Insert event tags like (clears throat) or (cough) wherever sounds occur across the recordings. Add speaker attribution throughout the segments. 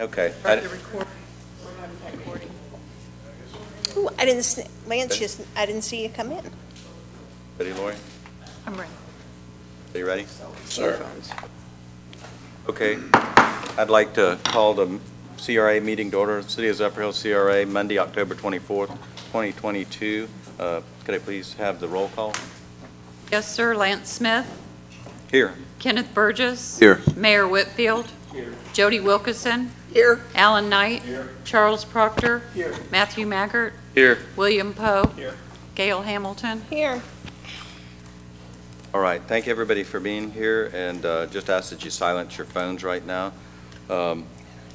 Speaker 1: Okay.
Speaker 2: Start
Speaker 1: I-
Speaker 2: recording. We're having that recording.
Speaker 3: Ooh, I didn't, see- Lance, just, I didn't see you come in.
Speaker 1: Ready, Lori?
Speaker 2: I'm ready.
Speaker 1: Are you ready?
Speaker 2: Sir.
Speaker 1: Okay. I'd like to call the CRA meeting to order, City of Zephyrhills CRA, Monday, October 24th, 2022. Uh, Could I please have the roll call?
Speaker 4: Yes, sir. Lance Smith,
Speaker 1: Here.
Speaker 4: Kenneth Burgess.
Speaker 1: Here.
Speaker 4: Mayor Whitfield. Jody Wilkerson,
Speaker 2: Here.
Speaker 4: Alan Knight. Here. Charles Proctor. Here. Matthew Maggart,
Speaker 1: Here.
Speaker 4: William Poe. Here. Gail Hamilton.
Speaker 3: Here.
Speaker 1: All right, thank you everybody for being here, and uh, just ask that you silence your phones right now. Um,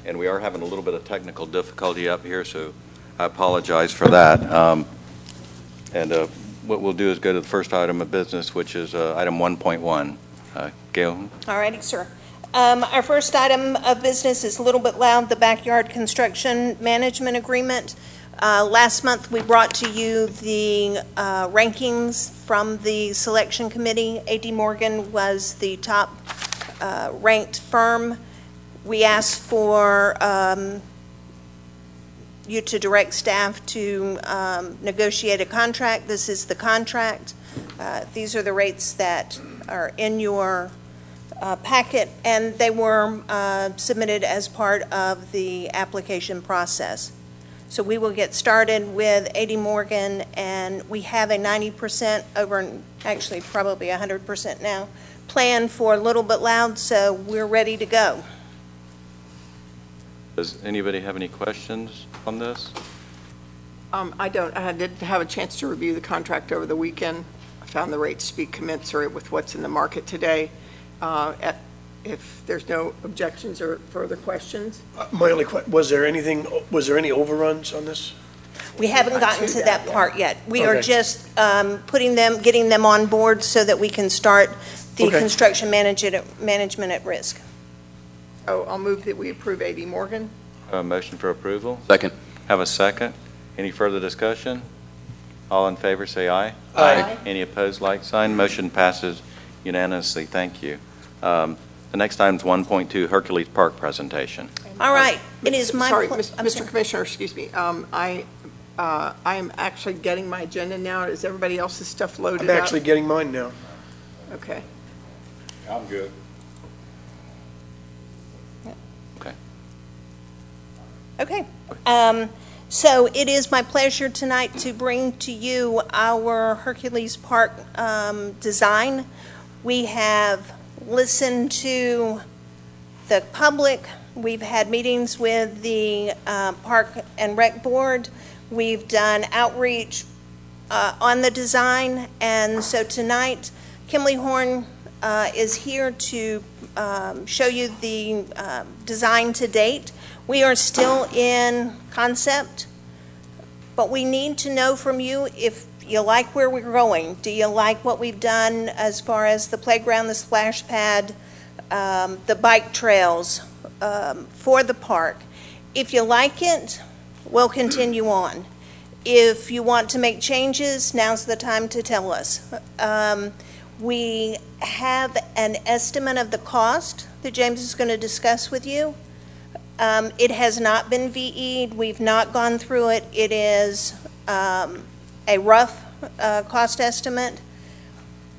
Speaker 1: And we are having a little bit of technical difficulty up here, so I apologize for that. Um, And uh, what we'll do is go to the first item of business, which is uh, item 1.1. Uh, Gail?
Speaker 3: All righty, sir. Um, Our first item of business is a Little But Loud, the backyard construction management agreement. Uh, Last month, we brought to you the uh, rankings from the selection committee. A.D. Morgan was the top uh, ranked firm. We asked for um, you to direct staff to um, negotiate a contract. This is the contract. Uh, These are the rates that are in your uh, packet, and they were uh, submitted as part of the application process. So we will get started with A.D. Morgan, and we have a 90% over, actually probably 100% now, plan for Little But Loud, so we're ready to go.
Speaker 1: Does anybody have any questions on this?
Speaker 2: Um, I don't, I did have a chance to review the contract over the weekend. I found the rates to be commensurate with what's in the market today. Uh, at- If there's no objections or further questions,
Speaker 5: Uh, My only que, was there anything, was there any overruns on this?
Speaker 3: We haven't
Speaker 2: Not
Speaker 3: gotten to
Speaker 2: bad
Speaker 3: that part yet. We are
Speaker 5: Okay.
Speaker 3: just um, putting them, getting them on board so that we can start the
Speaker 5: Okay.
Speaker 3: construction manage- management at risk.
Speaker 2: oh, I'll move that we approve A.D. Morgan.
Speaker 1: A motion for approval?
Speaker 6: Second.
Speaker 1: Have a second? Any further discussion? All in favor, say aye.
Speaker 5: Aye.
Speaker 1: Any opposed, like sign. Motion passes unanimously. Thank you. Um, The next item is 1.2 Hercules Park presentation.
Speaker 3: All right, it is my.
Speaker 2: Sorry,
Speaker 3: ple-
Speaker 2: Mis-
Speaker 3: I'm
Speaker 2: Mr.
Speaker 3: sorry.
Speaker 2: Commissioner, excuse me. Um, I, uh, I am actually getting my agenda now. Is everybody else's stuff loaded
Speaker 5: I'm
Speaker 2: up?
Speaker 5: actually getting mine now.
Speaker 2: Okay.
Speaker 6: I'm good.
Speaker 3: Okay. Okay. Um, So it is my pleasure tonight to bring to you our Hercules Park um, design. We have listened to the public. We've had meetings with the uh, Park and Rec Board. We've done outreach uh, on the design. And so tonight, Kimley Horn uh, is here to um, show you the um, design to date. We are still in concept, but we need to know from you if you like where we're going. Do you like what we've done as far as the playground, the splash pad, um, the bike trails um, for the park? If you like it, we'll continue (clears throat) on. If you want to make changes, now's the time to tell us. Um, We have an estimate of the cost that James is going to discuss with you. Um, It has not been VE'd, we've not gone through it. It is um, a rough uh, cost estimate,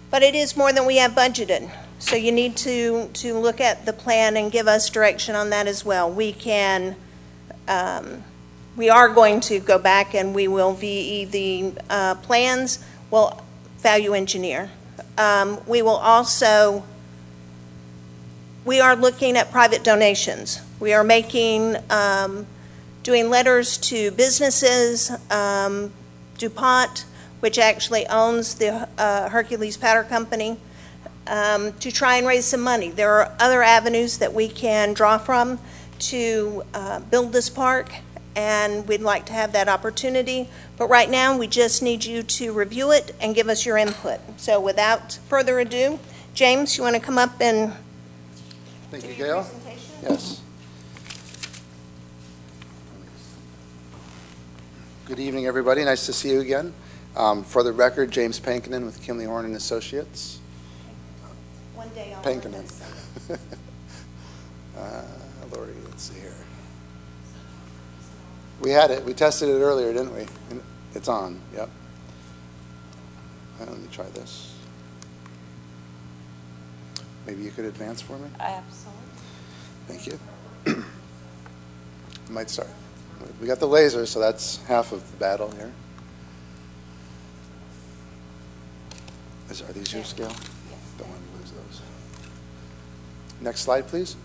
Speaker 3: but it is more than we have budgeted. So you need to, to look at the plan and give us direction on that as well. We can, um, we are going to go back and we will VE the uh, plans, well, value engineer. Um, We will also, we are looking at private donations. We are making, um, doing letters to businesses, um, DuPont, which actually owns the uh, Hercules Powder Company, um, to try and raise some money. There are other avenues that we can draw from to uh, build this park, and we'd like to have that opportunity. But right now, we just need you to review it and give us your input. So without further ado, James, you want to come up and
Speaker 6: Thank you,
Speaker 3: your
Speaker 6: Gail.
Speaker 3: presentation?
Speaker 6: Yes. Good evening, everybody. Nice to see you again. Um, For the record, James Pankinen with Kimley Horn and Associates.
Speaker 3: One day I'll
Speaker 6: Pankinen. (laughs) Uh, Lori, let's see here. We had it, we tested it earlier, didn't we? It's on, yep. Uh, Let me try this. Maybe you could advance for me?
Speaker 4: Absolutely.
Speaker 6: Thank you. (clears throat) Might start. We got the laser, so that's half of the battle here. Is, are these your scale? Don't want to lose those. Next slide, please.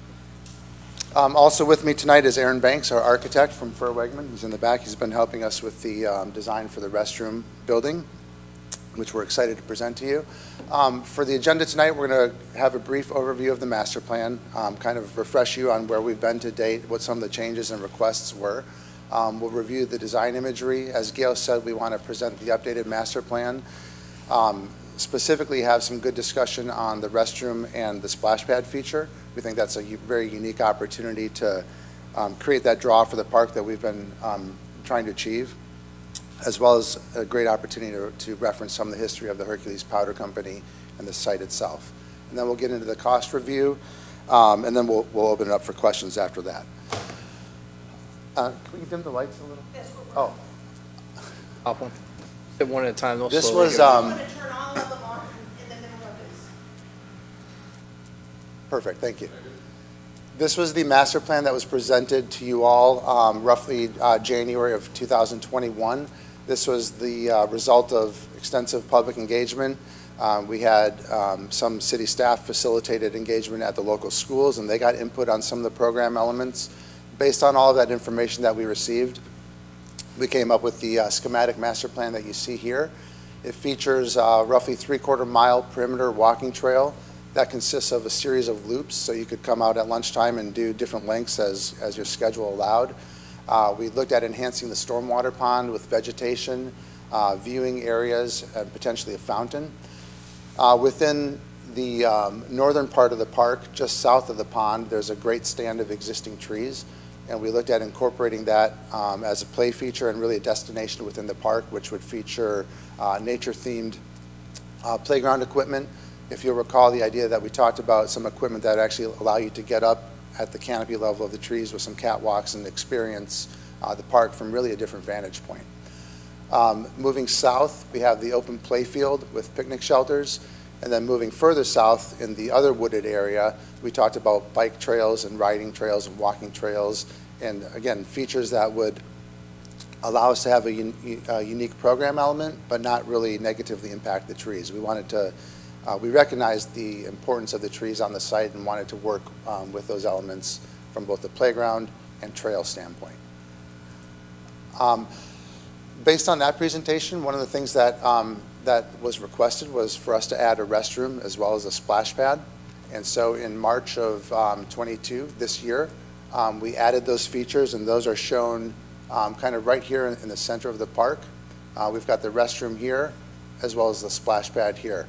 Speaker 6: Um, also with me tonight is Aaron Banks, our architect from Fur Wegman. He's in the back. He's been helping us with the um, design for the restroom building, which we're excited to present to you. Um, For the agenda tonight, we're going to have a brief overview of the master plan, um, kind of refresh you on where we've been to date, what some of the changes and requests were. Um, We'll review the design imagery. As Gail said, we want to present the updated master plan. Um, Specifically, have some good discussion on the restroom and the splash pad feature. We think that's a very unique opportunity to um, create that draw for the park that we've been um, trying to achieve as well as a great opportunity to, to reference some of the history of the Hercules Powder Company and the site itself. And then we'll get into the cost review, um, and then we'll, we'll open it up for questions after that. Uh, Can we dim the lights a little? Oh,
Speaker 7: Pop one. Hit one at a time. they'll
Speaker 6: this
Speaker 7: slowly
Speaker 6: was,
Speaker 7: go.
Speaker 6: um,
Speaker 3: I'm going to turn all of them off in the middle of this.
Speaker 6: Perfect, thank you. This was the master plan that was presented to you all um, roughly uh, January of 2021. This was the uh, result of extensive public engagement. Um, We had um, some city staff facilitated engagement at the local schools, and they got input on some of the program elements. Based on all of that information that we received, we came up with the uh, schematic master plan that you see here. It features uh, roughly three-quarter mile perimeter walking trail that consists of a series of loops, so you could come out at lunchtime and do different lengths as, as your schedule allowed. Uh, We looked at enhancing the stormwater pond with vegetation, uh, viewing areas, and potentially a fountain. Uh, Within the um, northern part of the park, just south of the pond, there's a great stand of existing trees, and we looked at incorporating that um, as a play feature and really a destination within the park, which would feature uh, nature-themed uh, playground equipment. If you'll recall, the idea that we talked about some equipment that actually allow you to get up at the canopy level of the trees with some catwalks and experience uh, the park from really a different vantage point. Um, Moving south, we have the open playfield with picnic shelters. And then moving further south in the other wooded area, we talked about bike trails and riding trails and walking trails. And again, features that would allow us to have a un- a unique program element, but not really negatively impact the trees. We wanted to, uh, we recognized the importance of the trees on the site and wanted to work um, with those elements from both the playground and trail standpoint. Um, Based on that presentation, one of the things that, um, that was requested was for us to add a restroom as well as a splash pad. And so in March of um, '22, this year, um, we added those features, and those are shown um, kind of right here in in the center of the park. Uh, We've got the restroom here, as well as the splash pad here.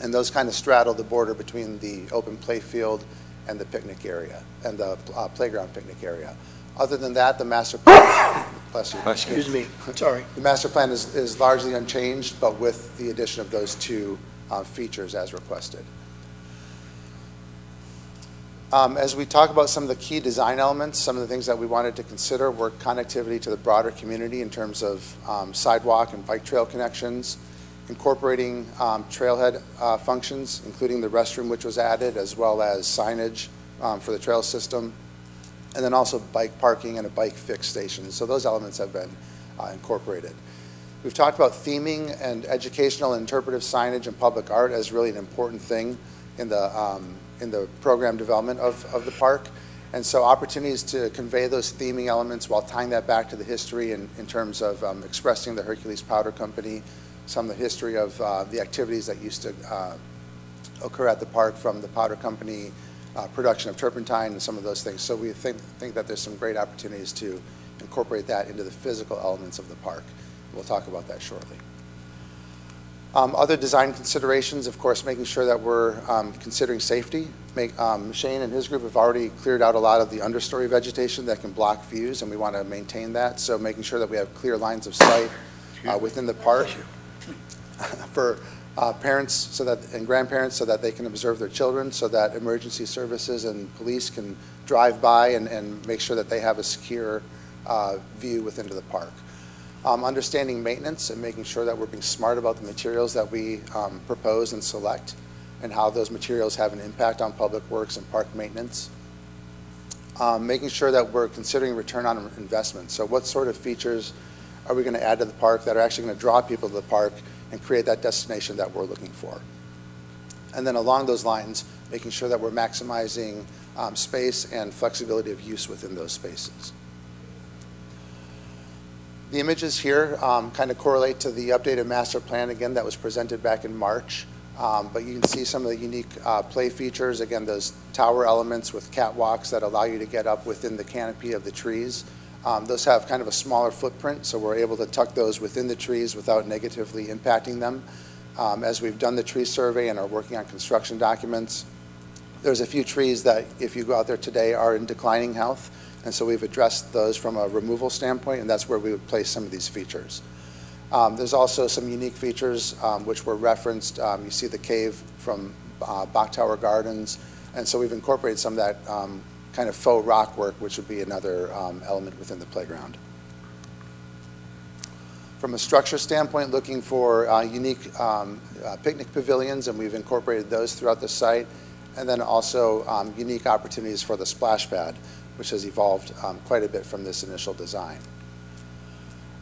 Speaker 6: And those kind of straddle the border between the open play field and the picnic area, and the uh, playground picnic area. Other than that, the master, bless you.
Speaker 5: Excuse me, sorry.
Speaker 6: The master plan is, is largely unchanged, but with the addition of those two uh, features as requested. Um, As we talk about some of the key design elements, some of the things that we wanted to consider were connectivity to the broader community in terms of um, sidewalk and bike trail connections, incorporating um, trailhead uh, functions, including the restroom which was added, as well as signage um, for the trail system, and then also bike parking and a bike fix station. So those elements have been uh, incorporated. We've talked about theming and educational and interpretive signage and public art as really an important thing in the, um, in the program development of, of the park. And so opportunities to convey those theming elements while tying that back to the history in, in terms of um, expressing the Hercules Powder Company, some of the history of uh, the activities that used to uh, occur at the park from the Powder Company uh, production of turpentine and some of those things. So we think, think that there's some great opportunities to incorporate that into the physical elements of the park. We'll talk about that shortly. Um, Other design considerations, of course, making sure that we're um, considering safety. Make- um, Shane and his group have already cleared out a lot of the understory vegetation that can block views, and we want to maintain that. So making sure that we have clear lines of sight uh, within the park (laughs) for uh, parents so that, and grandparents, so that they can observe their children, so that emergency services and police can drive by and, and make sure that they have a secure uh, view within the park. Um, Understanding maintenance and making sure that we're being smart about the materials that we um, propose and select, and how those materials have an impact on public works and park maintenance. Um, Making sure that we're considering return on investment. So what sort of features are we going to add to the park that are actually going to draw people to the park and create that destination that we're looking for? And then along those lines, making sure that we're maximizing um, space and flexibility of use within those spaces. The images here kind of correlate to the updated master plan, again, that was presented back in March. Um, But you can see some of the unique uh, play features, again, those tower elements with catwalks that allow you to get up within the canopy of the trees. Um, Those have kind of a smaller footprint, so we're able to tuck those within the trees without negatively impacting them. Um, As we've done the tree survey and are working on construction documents, there's a few trees that, if you go out there today, are in declining health, and so we've addressed those from a removal standpoint, and that's where we would place some of these features. Um, There's also some unique features um, which were referenced. Um, You see the cave from uh, Bok Tower Gardens, and so we've incorporated some of that um, kind of faux rock work, which would be another um, element within the playground. From a structure standpoint, looking for uh, unique um, uh, picnic pavilions, and we've incorporated those throughout the site, and then also um, unique opportunities for the splash pad, which has evolved um, quite a bit from this initial design.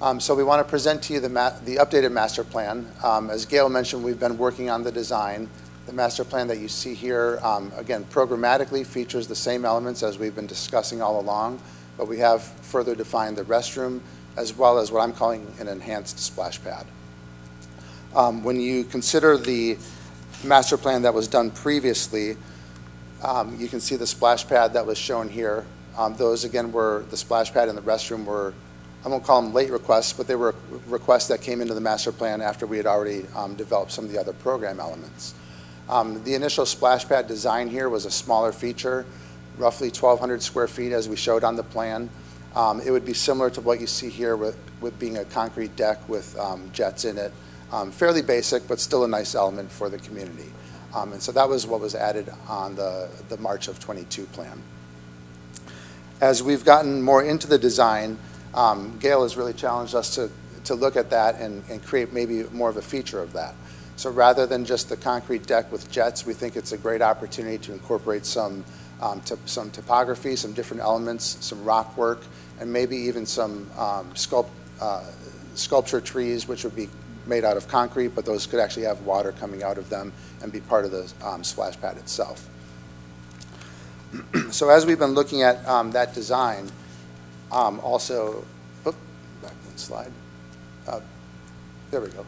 Speaker 6: Um, So we want to present to you the the updated master plan. Um, As Gail mentioned, we've been working on the design. The master plan that you see here, um, again, programmatically features the same elements as we've been discussing all along, but we have further defined the restroom as well as what I'm calling an enhanced splash pad. Um, When you consider the master plan that was done previously, um, you can see the splash pad that was shown here. Um, Those, again, were, the splash pad and the restroom were, I won't call them late requests, but they were requests that came into the master plan after we had already um, developed some of the other program elements. Um, The initial splash pad design here was a smaller feature, roughly 1,200 square feet as we showed on the plan. Um, It would be similar to what you see here with, with being a concrete deck with um, jets in it. Um, Fairly basic, but still a nice element for the community. Um, And so that was what was added on the, the March of '22 plan. As we've gotten more into the design, um, Gail has really challenged us to, to look at that and, and create maybe more of a feature of that. So rather than just the concrete deck with jets, we think it's a great opportunity to incorporate some, um, to- some topography, some different elements, some rock work, and maybe even some um, sculpt, uh, sculpture trees, which would be made out of concrete, but those could actually have water coming out of them and be part of the um, splash pad itself. (clears throat) So as we've been looking at um, that design, um, also, oop, back one slide. Uh, There we go.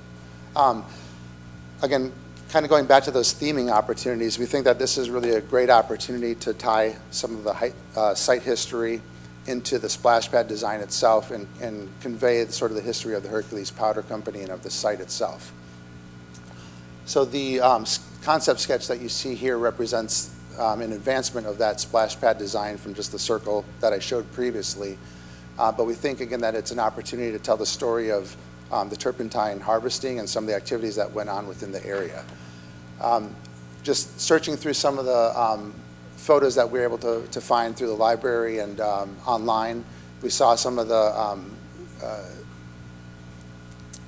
Speaker 6: Again, kind of going back to those theming opportunities, we think that this is really a great opportunity to tie some of the hei- uh, site history into the splash pad design itself and, and convey the, sort of the history of the Hercules Powder Company and of the site itself. So the um, concept sketch that you see here represents um, an advancement of that splash pad design from just the circle that I showed previously. Uh, But we think, again, that it's an opportunity to tell the story of um, the turpentine harvesting and some of the activities that went on within the area. Um, Just searching through some of the um, photos that we were able to to find through the library and um, online, we saw some of the um, uh,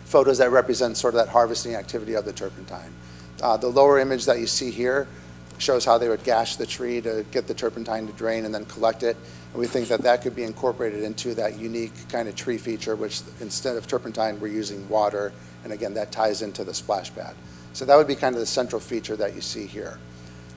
Speaker 6: photos that represent sort of that harvesting activity of the turpentine. Uh, The lower image that you see here shows how they would gash the tree to get the turpentine to drain and then collect it. We think that that could be incorporated into that unique kind of tree feature, which instead of turpentine, we're using water. And again, that ties into the splash pad. So that would be kind of the central feature that you see here.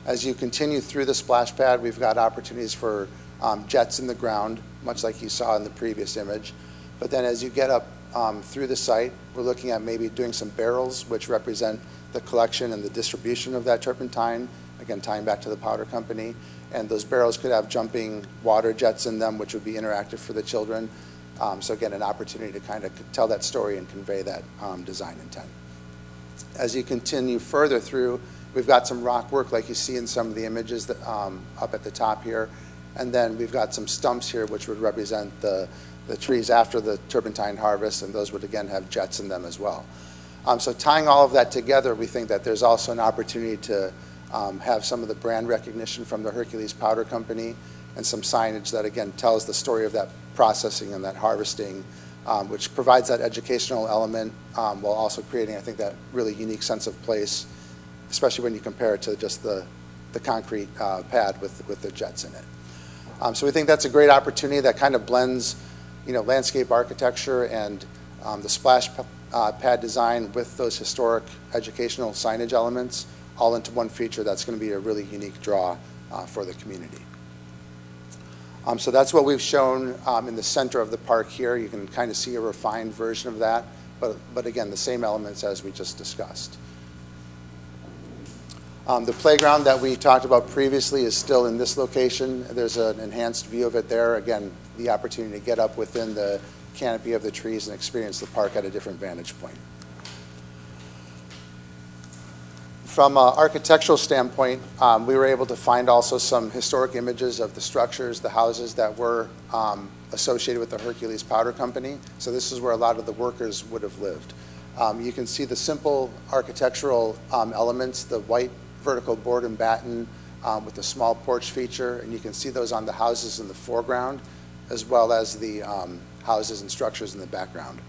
Speaker 6: As you continue through the splash pad, we've got opportunities for um, jets in the ground, much like you saw in the previous image. But then as you get up um, through the site, we're looking at maybe doing some barrels, which represent the collection and the distribution of that turpentine, again, tying back to the powder company. And those barrels could have jumping water jets in them, which would be interactive for the children. Um, So again, an opportunity to kind of tell that story and convey that um, design intent. As you continue further through, we've got some rock work like you see in some of the images that, um, up at the top here. And then we've got some stumps here which would represent the, the trees after the turpentine harvest, and those would again have jets in them as well. Um, So tying all of that together, we think that there's also an opportunity to um, have some of the brand recognition from the Hercules Powder Company and some signage that, again, tells the story of that processing and that harvesting, um, which provides that educational element um, while also creating, I think, that really unique sense of place, especially when you compare it to just the, the concrete uh, pad with, with the jets in it. Um, So we think that's a great opportunity that kind of blends, you know, landscape architecture and um, the splash uh, pad design with those historic educational signage elements all into one feature that's going to be a really unique draw uh, for the community. Um, So that's what we've shown um, in the center of the park here. You can kind of see a refined version of that, but, but again, the same elements as we just discussed. Um, The playground that we talked about previously is still in this location. There's an enhanced view of it there. Again, the opportunity to get up within the canopy of the trees and experience the park at a different vantage point. From an architectural standpoint, um, we were able to find also some historic images of the structures, the houses that were um, associated with the Hercules Powder Company. So this is where a lot of the workers would have lived. Um, You can see the simple architectural um, elements, the white vertical board and batten um, with the small porch feature, and you can see those on the houses in the foreground, as well as the um, houses and structures in the background.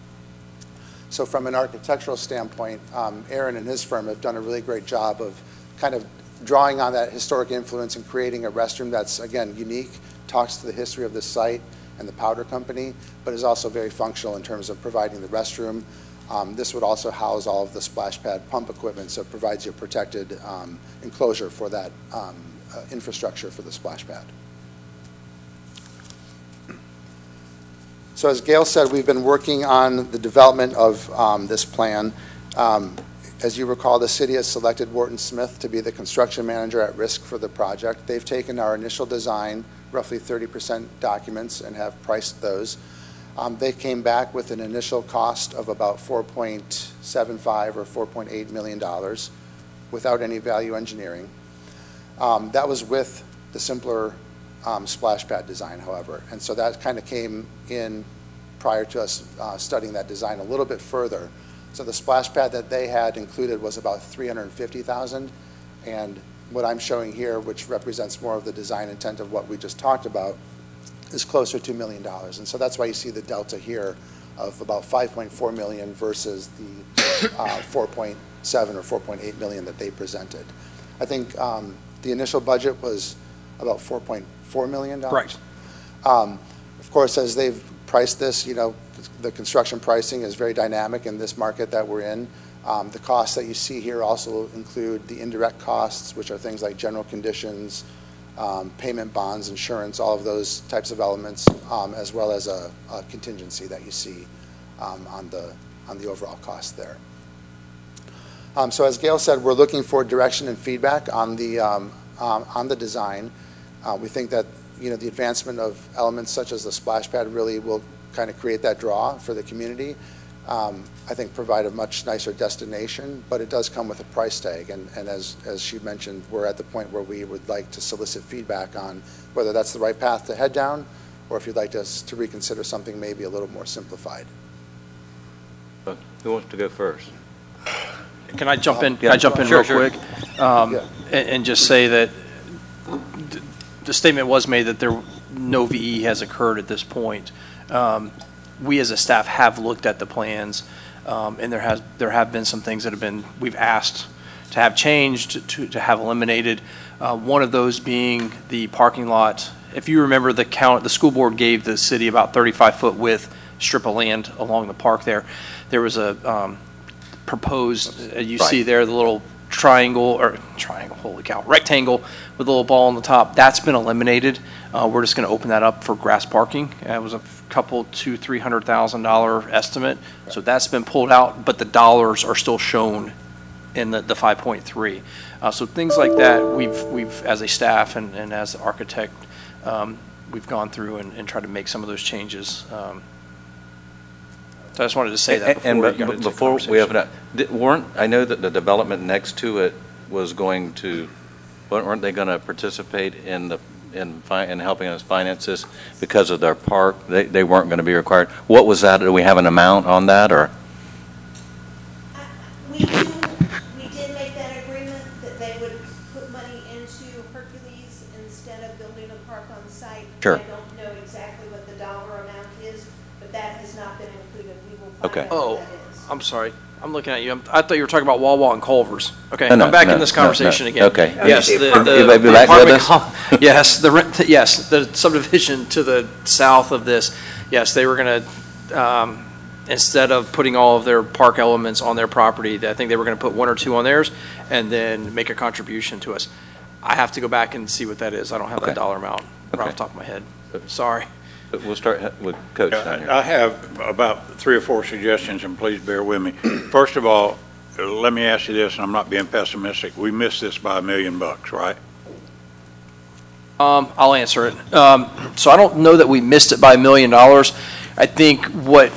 Speaker 6: So from an architectural standpoint, um, Aaron and his firm have done a really great job of kind of drawing on that historic influence and creating a restroom that's, again, unique, talks to the history of the site and the powder company, but is also very functional in terms of providing the restroom. Um, This would also house all of the splash pad pump equipment, so it provides you a protected um, enclosure for that um, uh, infrastructure for the splash pad. So as Gail said, we've been working on the development of um, this plan. Um, As you recall, the city has selected Wharton Smith to be the construction manager at risk for the project. They've taken our initial design, roughly 30% documents, and have priced those. Um, They came back with an initial cost of about 4.75 or 4.8 million dollars without any value engineering. Um, That was with the simpler um, splash pad design, however. And so that kind of came in prior to us uh, studying that design a little bit further. So the splash pad that they had included was about 350,000, and what I'm showing here, which represents more of the design intent of what we just talked about, is closer to a million dollars. And so that's why you see the delta here of about 5.4 million versus the uh, 4.7 or 4.8 million that they presented. I think um, the initial budget was about 4.4 million dollars. Um, Of course, as they've priced this, you know, the construction pricing is very dynamic in this market that we're in. Um, The costs that you see here also include the indirect costs, which are things like general conditions, um, payment bonds, insurance, all of those types of elements, um, as well as a a contingency that you see um, on the, on the overall cost there. Um, So as Gail said, we're looking for direction and feedback on the, um, um, on the design. Uh, We think that, you know, the advancement of elements such as the splash pad really will kind of create that draw for the community. Um, I think provide a much nicer destination, but it does come with a price tag. And, and as, as she mentioned, we're at the point where we would like to solicit feedback on whether that's the right path to head down, or if you'd like us to reconsider something maybe a little more simplified.
Speaker 1: But Who wants to go first?
Speaker 7: Can I jump in, can I jump in
Speaker 1: Sure,
Speaker 7: real
Speaker 1: sure.
Speaker 7: quick? Um,
Speaker 6: Yeah.
Speaker 7: And, and just say that th- the statement was made that there, no VE has occurred at this point. Um, We, as a staff, have looked at the plans, um, and there has, there have been some things that have been, we've asked to have changed, to, to have eliminated. Uh, One of those being the parking lot. If you remember, the count, the school board gave the city about 35-foot width strip of land along the park there. There was a um, proposed, uh, you see there, the little triangle, or triangle, holy cow, rectangle with a little ball on the top, that's been eliminated. Uh, We're just going to open that up for grass parking. It was a couple, two, three hundred thousand dollar estimate, so that's been pulled out, but the dollars are still shown in the, the five point three. Uh, so things like that, we've, we've, as a staff and, and as architect, um, we've gone through and, and tried to make some of those changes. Um, So I just wanted to say that
Speaker 1: And-
Speaker 7: before
Speaker 1: and
Speaker 7: we got
Speaker 1: be-
Speaker 7: into the
Speaker 1: Before we open
Speaker 7: conversation.
Speaker 1: up, di- weren't, I know that the development next to it was going to, weren't weren't they going to participate in the, in, fi- in helping us finance this because of their park? They, they weren't going to be required. What was that? Do we have an amount on that, or?
Speaker 3: We do, we did make that agreement that they would put money into Hercules instead of building a park on site.
Speaker 1: Sure.
Speaker 3: I don't know exactly what the dollar amount is, but that has not been included. We will find
Speaker 1: Okay.
Speaker 3: out
Speaker 7: Oh,
Speaker 3: what that is.
Speaker 7: I'm sorry. I'm looking at you. I'm- I thought you were talking about Wawa and Culvers. Okay,
Speaker 1: No, no,
Speaker 7: I'm back
Speaker 1: no,
Speaker 7: in this
Speaker 1: no, no.
Speaker 7: conversation again.
Speaker 1: Okay.
Speaker 7: Yes, the, the.
Speaker 1: you
Speaker 7: the
Speaker 1: back with
Speaker 7: apartment
Speaker 1: us?
Speaker 7: com- (laughs) Yes, the, rent- yes, the subdivision to the south of this, yes, they were gonna, um, instead of putting all of their park elements on their property, I think they were gonna put one or two on theirs and then make a contribution to us. I have to go back and see what that is. I don't have
Speaker 1: Okay.
Speaker 7: that dollar amount right
Speaker 1: Okay.
Speaker 7: off the top of my head. Sorry.
Speaker 1: But we'll start with Coach down here.
Speaker 8: I have about three or four suggestions, and please bear with me. First of all, let me ask you this, and I'm not being pessimistic. We missed this by a million bucks, right?
Speaker 7: Um, I'll answer it. Um, so I don't know that we missed it by a million dollars. I think what,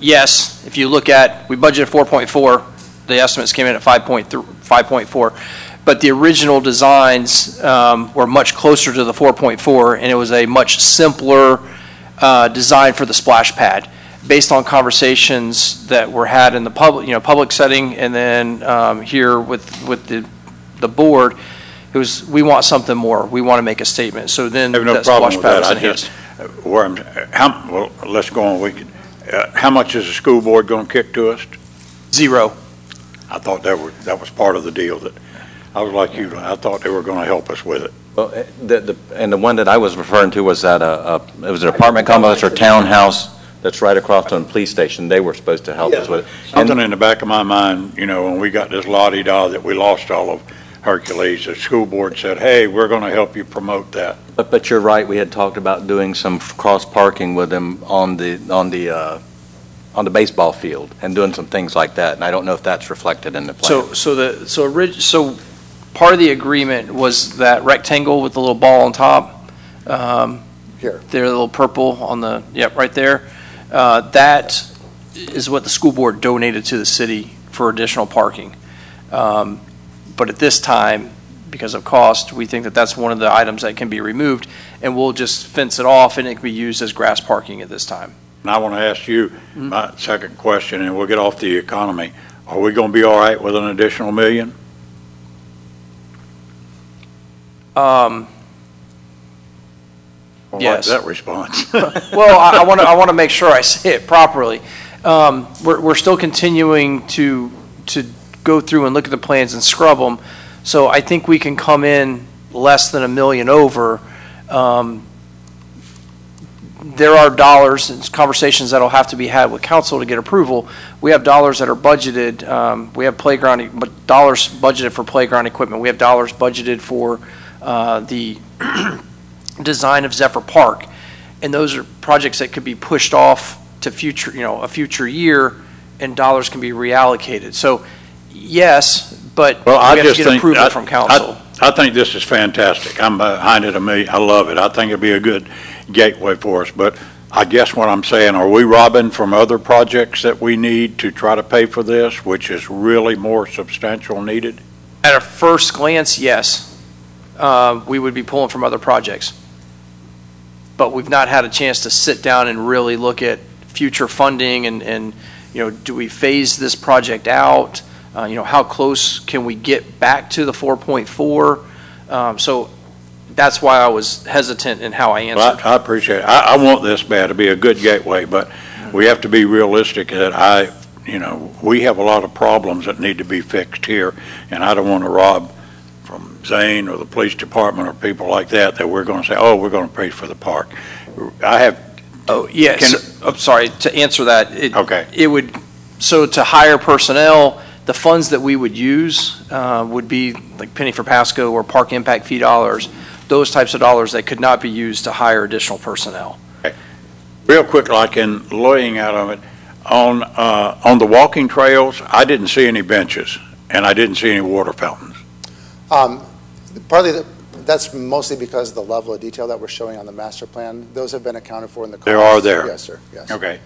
Speaker 7: yes, if you look at, we budgeted 4.4, the estimates came in at 5.3, 5.4. But the original designs, um, were much closer to the four point four, and it was a much simpler, uh, design for the splash pad. Based on conversations that were had in the public, you know, public setting, and then, um, here with, with the, the board, it was, we want something more. We want to make a statement. So then
Speaker 8: I have no
Speaker 7: that
Speaker 8: problem
Speaker 7: splash
Speaker 8: with
Speaker 7: pad
Speaker 8: that. I just, where I'm, how, well, let's go on, we uh, how much is the school board gonna kick to us?
Speaker 7: Zero.
Speaker 8: I thought that were, that was part of the deal, that, I was like you, I thought they were gonna help us with it.
Speaker 1: Well, eh, the, the, and the one that I was referring to was that, uh, uh, it was an apartment complex or townhouse that's right across from the police station. They were supposed to help us with it. And-
Speaker 8: Something in the back of my mind, you know, when we got this la-di-da that we lost all of Hercules, the school board said, hey, we're gonna help you promote that.
Speaker 1: But, but you're right, we had talked about doing some cross-parking with them on the, on the, uh, on the baseball field and doing some things like that, and I don't know if that's reflected in the plan.
Speaker 7: So, so the, so orig, so part of the agreement was that rectangle with the little ball on top. Um,
Speaker 6: Here.
Speaker 7: There, the little purple on the, yep, right there. Uh, that is what the school board donated to the city for additional parking. Um, But at this time, because of cost, we think that that's one of the items that can be removed, and we'll just fence it off, and it can be used as grass parking at this time.
Speaker 8: And I want to ask you
Speaker 7: Mm-hmm.
Speaker 8: my second question, and we'll get off the economy. Are we going to be all right with an additional million?
Speaker 7: Um,
Speaker 8: I like
Speaker 7: Yes.
Speaker 8: that response. (laughs) (laughs)
Speaker 7: Well, I, I want to, I want to make sure I say it properly. Um, we're, we're still continuing to, to go through and look at the plans and scrub them. So I think we can come in less than a million over. Um, there are dollars and conversations that'll have to be had with council to get approval. We have dollars that are budgeted, um, we have playground, e- but dollars budgeted for playground equipment. We have dollars budgeted for, uh, the (clears throat) design of Zephyr Park. And those are projects that could be pushed off to future, you know, a future year, and dollars can be reallocated. So, yes, but we
Speaker 8: Well, I
Speaker 7: have to
Speaker 8: just
Speaker 7: get
Speaker 8: think.
Speaker 7: approval
Speaker 8: I-
Speaker 7: from council.
Speaker 8: I I think this is fantastic. I'm behind it a million. I love it. I think it'd be a good gateway for us. But I guess what I'm saying, are we robbing from other projects that we need to try to pay for this, which is really more substantial needed?
Speaker 7: At a first glance, yes, uh, we would be pulling from other projects. But we've not had a chance to sit down and really look at future funding and, and, you know, do we phase this project out? Uh, You know, how close can we get back to the 4.4? Um, So that's why I was hesitant in how I
Speaker 8: Well,
Speaker 7: answered.
Speaker 8: I I appreciate it. I, I want this bad to be a good gateway, but we have to be realistic that I, you know, we have a lot of problems that need to be fixed here, and I don't want to rob from Zane or the police department or people like that, that we're going to say, oh, we're going to pay for the park. I have,
Speaker 7: Oh, yes,
Speaker 8: Can-
Speaker 7: I'm sorry, to answer that, it,
Speaker 8: okay,
Speaker 7: it would, so to hire personnel, the funds that we would use uh, would be like penny for Pasco or park impact fee dollars, those types of dollars that could not be used to hire additional personnel.
Speaker 8: real quick, like in laying out of it, on, uh, on the walking trails, I didn't see any benches, and I didn't see any water fountains.
Speaker 6: Um, Partly, the- that's mostly because of the level of detail that we're showing on the master plan. Those have been accounted for in the.
Speaker 8: They are there?
Speaker 6: Yes, sir, yes.
Speaker 8: Okay.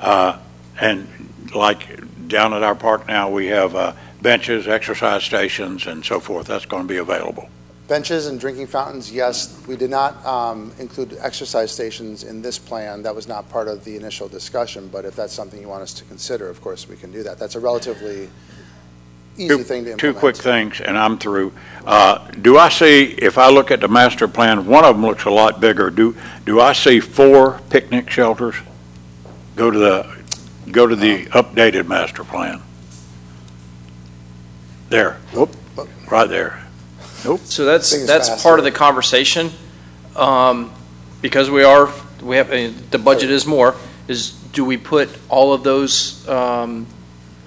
Speaker 8: Uh, And like down at our park now, we have uh, benches, exercise stations, and so forth. That's going to be available.
Speaker 6: Benches and drinking fountains, yes. We did not um, include exercise stations in this plan. That was not part of the initial discussion, but if that's something you want us to consider, of course, we can do that. That's a relatively easy
Speaker 8: Two-
Speaker 6: thing to implement.
Speaker 8: Two quick things, and I'm through. Uh, Do I see, if I look at the master plan, one of them looks a lot bigger. Do, do I see four picnic shelters? Go to the, go to the updated master plan. There, whoop, right there.
Speaker 7: So that's,
Speaker 6: is
Speaker 7: that's
Speaker 6: faster.
Speaker 7: part of the conversation, um, because we are, we have, uh, the budget is more, is do we put all of those, um,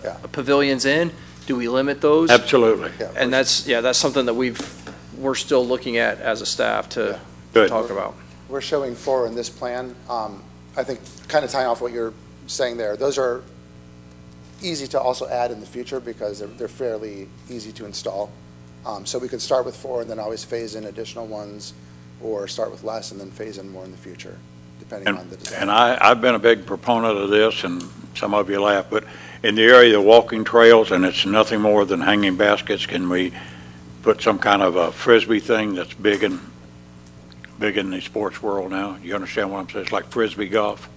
Speaker 6: Yeah.
Speaker 7: pavilions in? Do we limit those?
Speaker 8: Absolutely.
Speaker 6: Yeah,
Speaker 7: And that's, yeah, that's something that we've, we're still looking at as a staff to
Speaker 8: Good.
Speaker 7: talk about.
Speaker 6: We're showing four in this plan. Um, I think, kind of tying off what you're saying there, those are easy to also add in the future because they're, they're fairly easy to install. Um, So we could start with four and then always phase in additional ones, or start with less and then phase in more in the future, depending on the
Speaker 8: And,
Speaker 6: design.
Speaker 8: and I, I've been a big proponent of this, and some of you laugh, but in the area of walking trails, and it's nothing more than hanging baskets, can we put some kind of a frisbee thing that's big and big in the sports world now? You understand what I'm saying? It's like frisbee golf.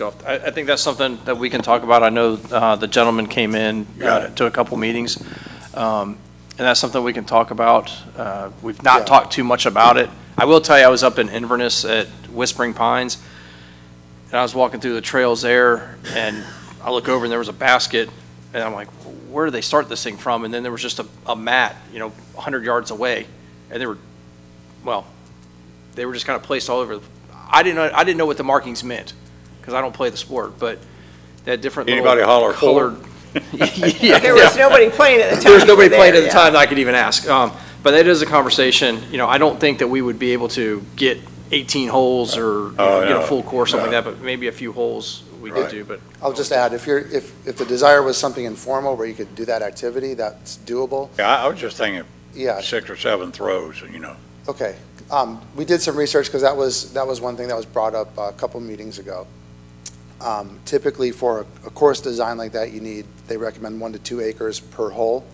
Speaker 7: Let's. I, I think that's something that we can talk about. I know, uh, the gentleman came in,
Speaker 8: Got
Speaker 7: uh,
Speaker 8: it.
Speaker 7: to a couple meetings. Um, and that's something we can talk about. Uh, we've not
Speaker 6: Yeah.
Speaker 7: talked too much about it. I will tell you, I was up in Inverness at Whispering Pines, and I was walking through the trails there, and I look over and there was a basket, and I'm like, where do they start this thing from? And then there was just a, a mat, you know, hundred yards away, and they were, well, they were just kind of placed all over. I didn't know, I didn't know what the markings meant, because I don't play the sport, but they had different
Speaker 8: Anybody holler
Speaker 7: colored. (laughs) Yeah,
Speaker 2: There was nobody playing at the time.
Speaker 7: there was nobody
Speaker 2: were
Speaker 7: playing at the
Speaker 2: yeah.
Speaker 7: time that I could even ask. Um, but that is a conversation, you know, I don't think that we would be able to get 18 holes or, you know,
Speaker 8: Oh,
Speaker 7: get a
Speaker 8: no.
Speaker 7: full course, or something like that, but maybe a few holes we could
Speaker 6: Right.
Speaker 7: do, but.
Speaker 6: I'll just add, if you're, if, if the desire was something informal where you could do that activity, that's doable,
Speaker 8: Yeah, I, I was just thinking
Speaker 6: yeah,
Speaker 8: six or seven throws, you know.
Speaker 6: Okay. Um, We did some research, because that was, that was one thing that was brought up a couple meetings ago. Um, Typically, for a- a course design like that, you need, they recommend one to two acres per hole.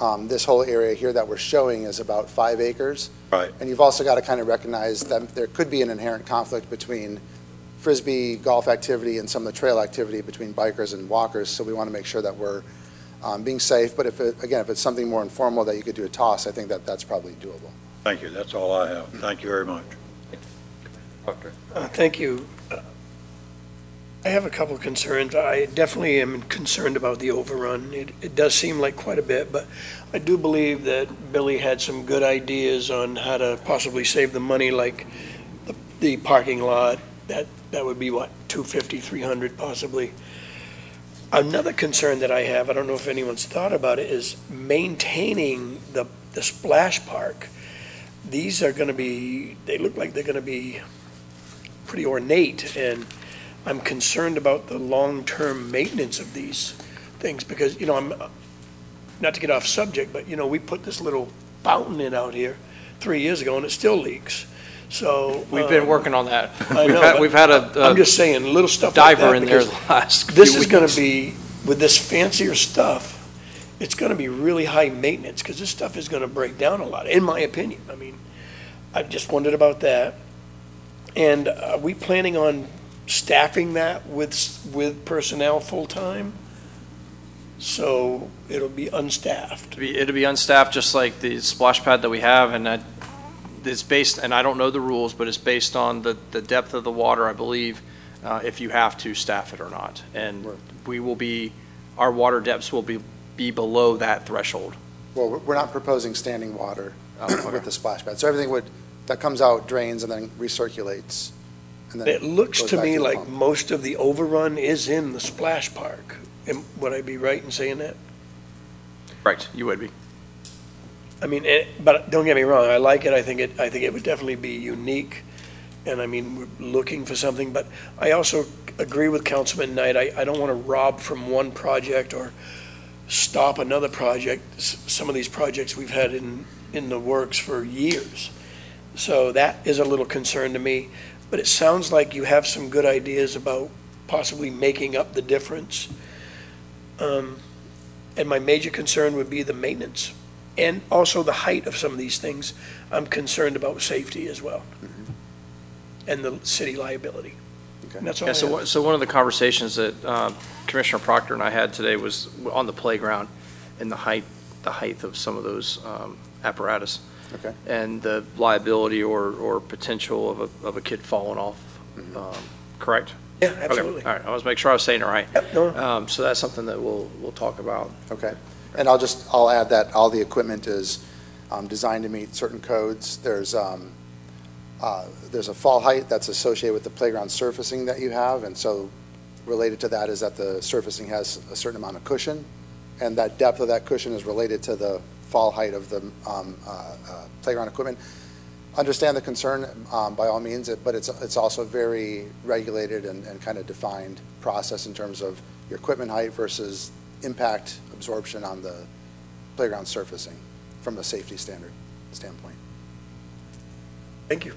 Speaker 6: Um, This whole area here that we're showing is about five acres.
Speaker 8: Right.
Speaker 6: And you've also got to kind of recognize that there could be an inherent conflict between frisbee golf activity and some of the trail activity between bikers and walkers, so we want to make sure that we're um, being safe. But if it, again, if it's something more informal that you could do a toss, I think that that's probably doable.
Speaker 8: Thank you, that's all I have. Thank you very much.
Speaker 1: Doctor.
Speaker 5: Uh, Thank you. Uh, I have a couple of concerns. I definitely am concerned about the overrun. It, it does seem like quite a bit, but I do believe that Billy had some good ideas on how to possibly save the money, like the, the parking lot. That, that would be what, 250, 300 possibly. Another concern that I have, I don't know if anyone's thought about it, is maintaining the, the splash park. These are gonna be, they look like they're gonna be pretty ornate, and I'm concerned about the long-term maintenance of these things, because, you know, I'm, not to get off subject, but, you know, we put this little fountain in out here three years ago, and it still leaks, so.
Speaker 7: We've been
Speaker 5: um,
Speaker 7: working on that.
Speaker 5: I
Speaker 7: We've
Speaker 5: know,
Speaker 7: had,
Speaker 5: but
Speaker 7: we've had a
Speaker 5: I'm
Speaker 7: a
Speaker 5: just saying, little stuff like that.
Speaker 7: diver in there
Speaker 5: because
Speaker 7: the last few
Speaker 5: This is gonna
Speaker 7: weeks.
Speaker 5: be, with this fancier stuff, it's gonna be really high maintenance, because this stuff is gonna break down a lot, in my opinion. I mean, I've just wondered about that. And are we planning on staffing that with, s- with personnel full-time? So it'll be unstaffed.
Speaker 7: It'll be, it'd be unstaffed, just like the splash pad that we have, and that, it's based, and I don't know the rules, but it's based on the, the depth of the water, I believe, uh, if you have to staff it or not. And we will be, our water depths will be, be below that threshold.
Speaker 6: Well, we're- we're not proposing standing water
Speaker 7: Oh, (clears throat) okay.
Speaker 6: with the splash pad. So everything would, that comes out drains and then recirculates. and then
Speaker 5: It looks
Speaker 6: goes
Speaker 5: to
Speaker 6: back
Speaker 5: me
Speaker 6: the
Speaker 5: like
Speaker 6: pump.
Speaker 5: most of the overrun is in the splash park. Am- Would I be right in saying that?
Speaker 7: Right, you would be.
Speaker 5: I mean, it, but don't get me wrong, I like it, I think it, I think it would definitely be unique, and I mean, we're looking for something, but I also agree with Councilman Knight, I, I don't want to rob from one project or stop another project. S- Some of these projects we've had in, in the works for years. So that is a little concern to me, but it sounds like you have some good ideas about possibly making up the difference. Um, And my major concern would be the maintenance and also the height of some of these things. I'm concerned about safety as well. And the city liability.
Speaker 6: Okay.
Speaker 5: And that's all
Speaker 7: Yeah, so,
Speaker 5: have.
Speaker 7: one- so one of the conversations that uh, Commissioner Proctor and I had today was on the playground. and the height, the height of some of those um, apparatus.
Speaker 6: Okay.
Speaker 7: And the liability or, or potential of a, of a kid falling off, um, correct?
Speaker 5: Yeah,
Speaker 7: Okay,
Speaker 5: absolutely.
Speaker 7: All right, I was making sure I was saying it right.
Speaker 5: Yep, no,
Speaker 7: Um, So that's something that we'll, we'll talk about.
Speaker 6: Okay. And I'll just, I'll add that all the equipment is um, designed to meet certain codes. There's, um, uh, there's a fall height that's associated with the playground surfacing that you have, and so related to that is that the surfacing has a certain amount of cushion, and that depth of that cushion is related to the fall height of the um, uh, uh, playground equipment. Understand the concern, um, by all means, but it's, it's also a very regulated and, and kind of defined process in terms of your equipment height versus impact absorption on the playground surfacing from a safety standard standpoint.
Speaker 5: Thank you.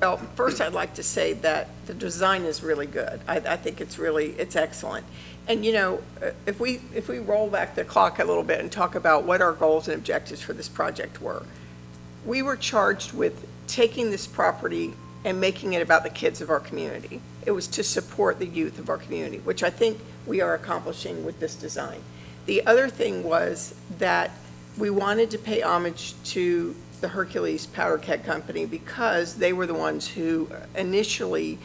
Speaker 2: Well, first, I'd like to say that the design is really good. I, I think it's really, it's excellent. And, you know, uh, if we, if we roll back the clock a little bit and talk about what our goals and objectives for this project were, we were charged with taking this property and making it about the kids of our community. It was to support the youth of our community, which I think we are accomplishing with this design. The other thing was that we wanted to pay homage to the Hercules Powder Keg Company because they were the ones who initially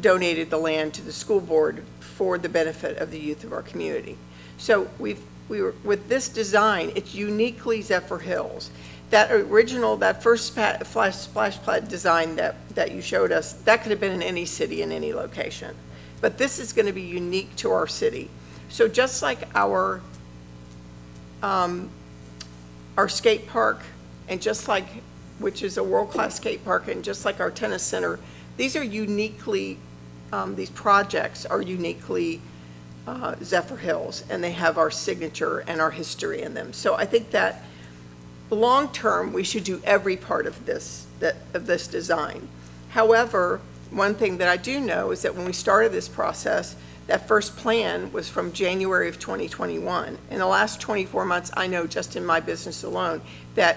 Speaker 2: donated the land to the school board for the benefit of the youth of our community. So we've, we were, with this design, it's uniquely Zephyrhills. That original, that first spa- flash, splash pad design that, that you showed us, that could have been in any city, in any location. But this is going to be unique to our city. So just like our, um, our skate park, and just like, which is a world-class skate park, and just like our tennis center, these are uniquely, um, these projects are uniquely uh, Zephyrhills, and they have our signature and our history in them. So I think that long-term, we should do every part of this, that, of this design. However, one thing that I do know is that when we started this process, that first plan was from January of 2021. In the last 24 months, I know just in my business alone, that,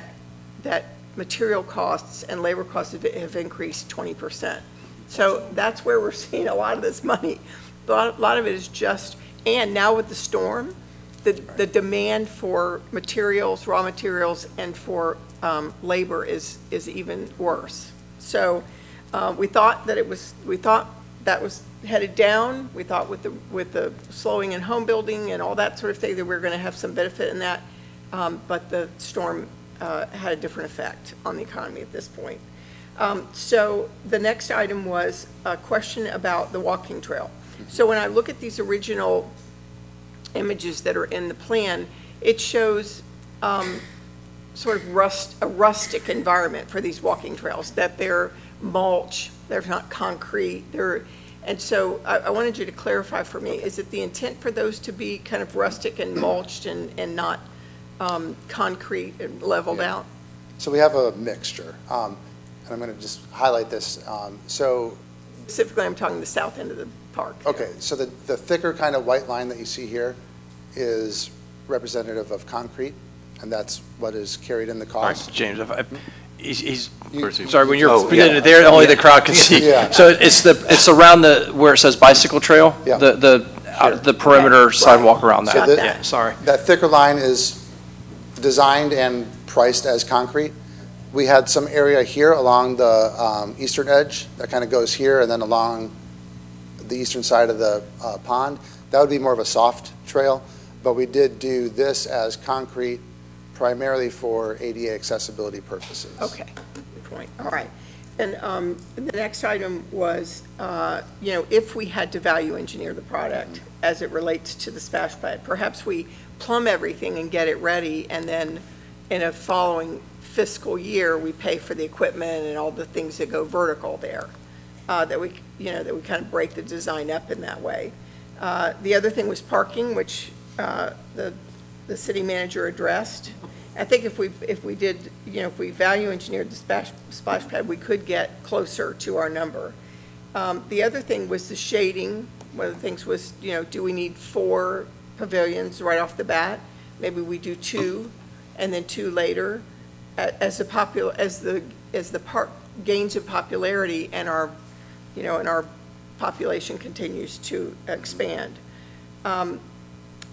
Speaker 2: that material costs and labor costs have- have increased 20%. So that's where we're (laughs) seeing a lot of this money. A lot, a lot of it is just, and now with the storm, the, the demand for materials, raw materials, and for um, labor is, is even worse. So uh, we thought that it was, we thought that was headed down. We thought with the, with the slowing in home building and all that sort of thing, that we were going to have some benefit in that. Um, But the storm uh, had a different effect on the economy at this point. Um, So the next item was a question about the walking trail. So when I look at these original images that are in the plan, it shows um, sort of rust, a rustic environment for these walking trails, that they're mulch, they're not concrete, they're, and so I, I wanted you to clarify for me, is it the intent for those to be kind of rustic and mulched and, and not um, concrete and leveled
Speaker 6: Yeah.
Speaker 2: out?
Speaker 6: So we have a mixture, um, and I'm going to just highlight this. Um, So
Speaker 2: Specifically, I'm talking the south end of the park.
Speaker 6: Okay, so the, the thicker kind of white line that you see here is representative of concrete, and that's what is carried in the
Speaker 7: All right,
Speaker 6: cost.
Speaker 7: James, if I- he's, he's,
Speaker 6: You-
Speaker 7: sorry, when you're
Speaker 1: Oh,
Speaker 7: putting
Speaker 1: yeah.
Speaker 7: there, only the crowd can see.
Speaker 6: Yeah.
Speaker 7: So it's the, it's around the, where it says bicycle trail?
Speaker 6: Yeah.
Speaker 7: The, the, uh, the perimeter sidewalk around
Speaker 6: So
Speaker 7: that,
Speaker 6: the-
Speaker 7: yeah, sorry.
Speaker 6: That thicker line is designed and priced as concrete. We had some area here along the um, eastern edge that kind of goes here and then along the eastern side of the uh, pond. That would be more of a soft trail, but we did do this as concrete primarily for ADA accessibility purposes.
Speaker 2: Okay, good point, all right. And um, the next item was, uh, you know, if we had to value engineer the product as it relates to the splash pad, perhaps we plumb everything and get it ready, and then in a following fiscal year, we pay for the equipment and all the things that go vertical there, uh, that we, you know, that we kind of break the design up in that way. Uh, The other thing was parking, which uh, the, the city manager addressed. I think if we, if we did, you know, if we value engineered the splash, splash pad, we could get closer to our number. Um, The other thing was the shading. One of the things was, you know, do we need four pavilions right off the bat? Maybe we do two, and then two later. As the popul, as the, as the park gains in popularity and our, you know, and our population continues to expand. Um,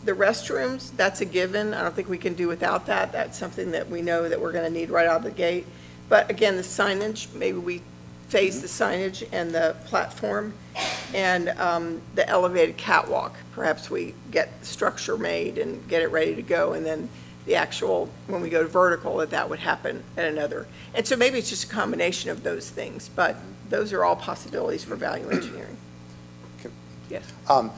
Speaker 2: the restrooms, that's a given. I don't think we can do without that. That's something that we know that we're going to need right out of the gate. But again, the signage, maybe we phase the signage and the platform and um, the elevated catwalk. Perhaps we get structure made and get it ready to go, and then the actual, when we go to vertical, that that would happen at another. And so maybe it's just a combination of those things, but those are all possibilities for value engineering.
Speaker 6: Okay.
Speaker 2: Yes.
Speaker 6: Um,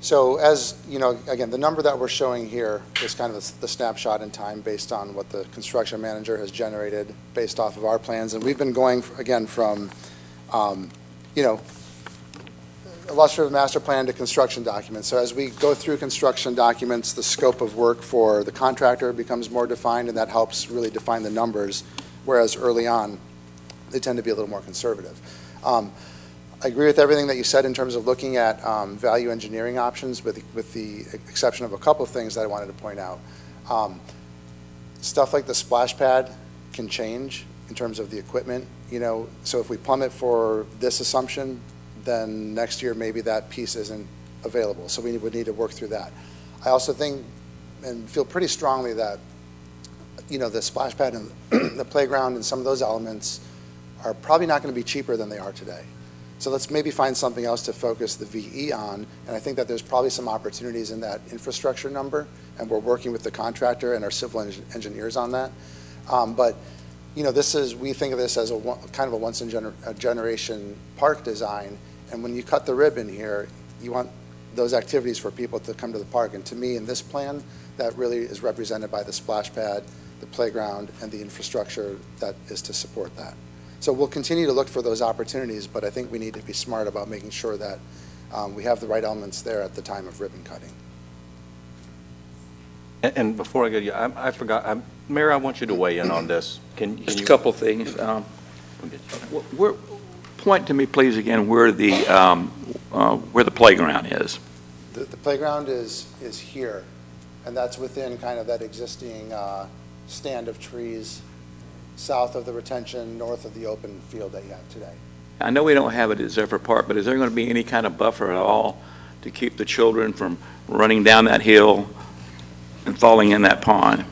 Speaker 6: So as, you know, again, the number that we're showing here is kind of the snapshot in time based on what the construction manager has generated based off of our plans. And we've been going, again, from, um, you know, illustrative master plan to construction documents. So as we go through construction documents, the scope of work for the contractor becomes more defined, and that helps really define the numbers, whereas early on, they tend to be a little more conservative. Um, I agree with everything that you said in terms of looking at um, value engineering options, with, with the exception of a couple of things that I wanted to point out. Um, Stuff like the splash pad can change in terms of the equipment, you know, so if we plummet for this assumption, then next year, maybe that piece isn't available, so we would need to work through that. I also think, and feel pretty strongly that, you know, the splash pad and (clears throat) the playground and some of those elements are probably not going to be cheaper than they are today. So let's maybe find something else to focus the VE on, and I think that there's probably some opportunities in that infrastructure number, and we're working with the contractor and our civil eng- engineers on that. Um, But, you know, this is, we think of this as a, one- kind of a once-in-a-generation park design, and when you cut the ribbon here, you want those activities for people to come to the park, and to me, in this plan, that really is represented by the splash pad, the playground, and the infrastructure that is to support that. So we'll continue to look for those opportunities, but I think we need to be smart about making sure that um, we have the right elements there at the time of ribbon cutting.
Speaker 1: And, and before I go to you, I, I forgot, I'm- Mayor, I want you to weigh in on this. Can, can
Speaker 9: Just a couple of things. Um, Where, point to me, please, again, where the, um, uh, where the playground is.
Speaker 6: The the playground is, is here, and that's within kind of that existing uh, stand of trees south of the retention, north of the open field that you have today.
Speaker 9: I know we don't have it at Zephyr Park, but is there going to be any kind of buffer at all to keep the children from running down that hill and falling in that pond?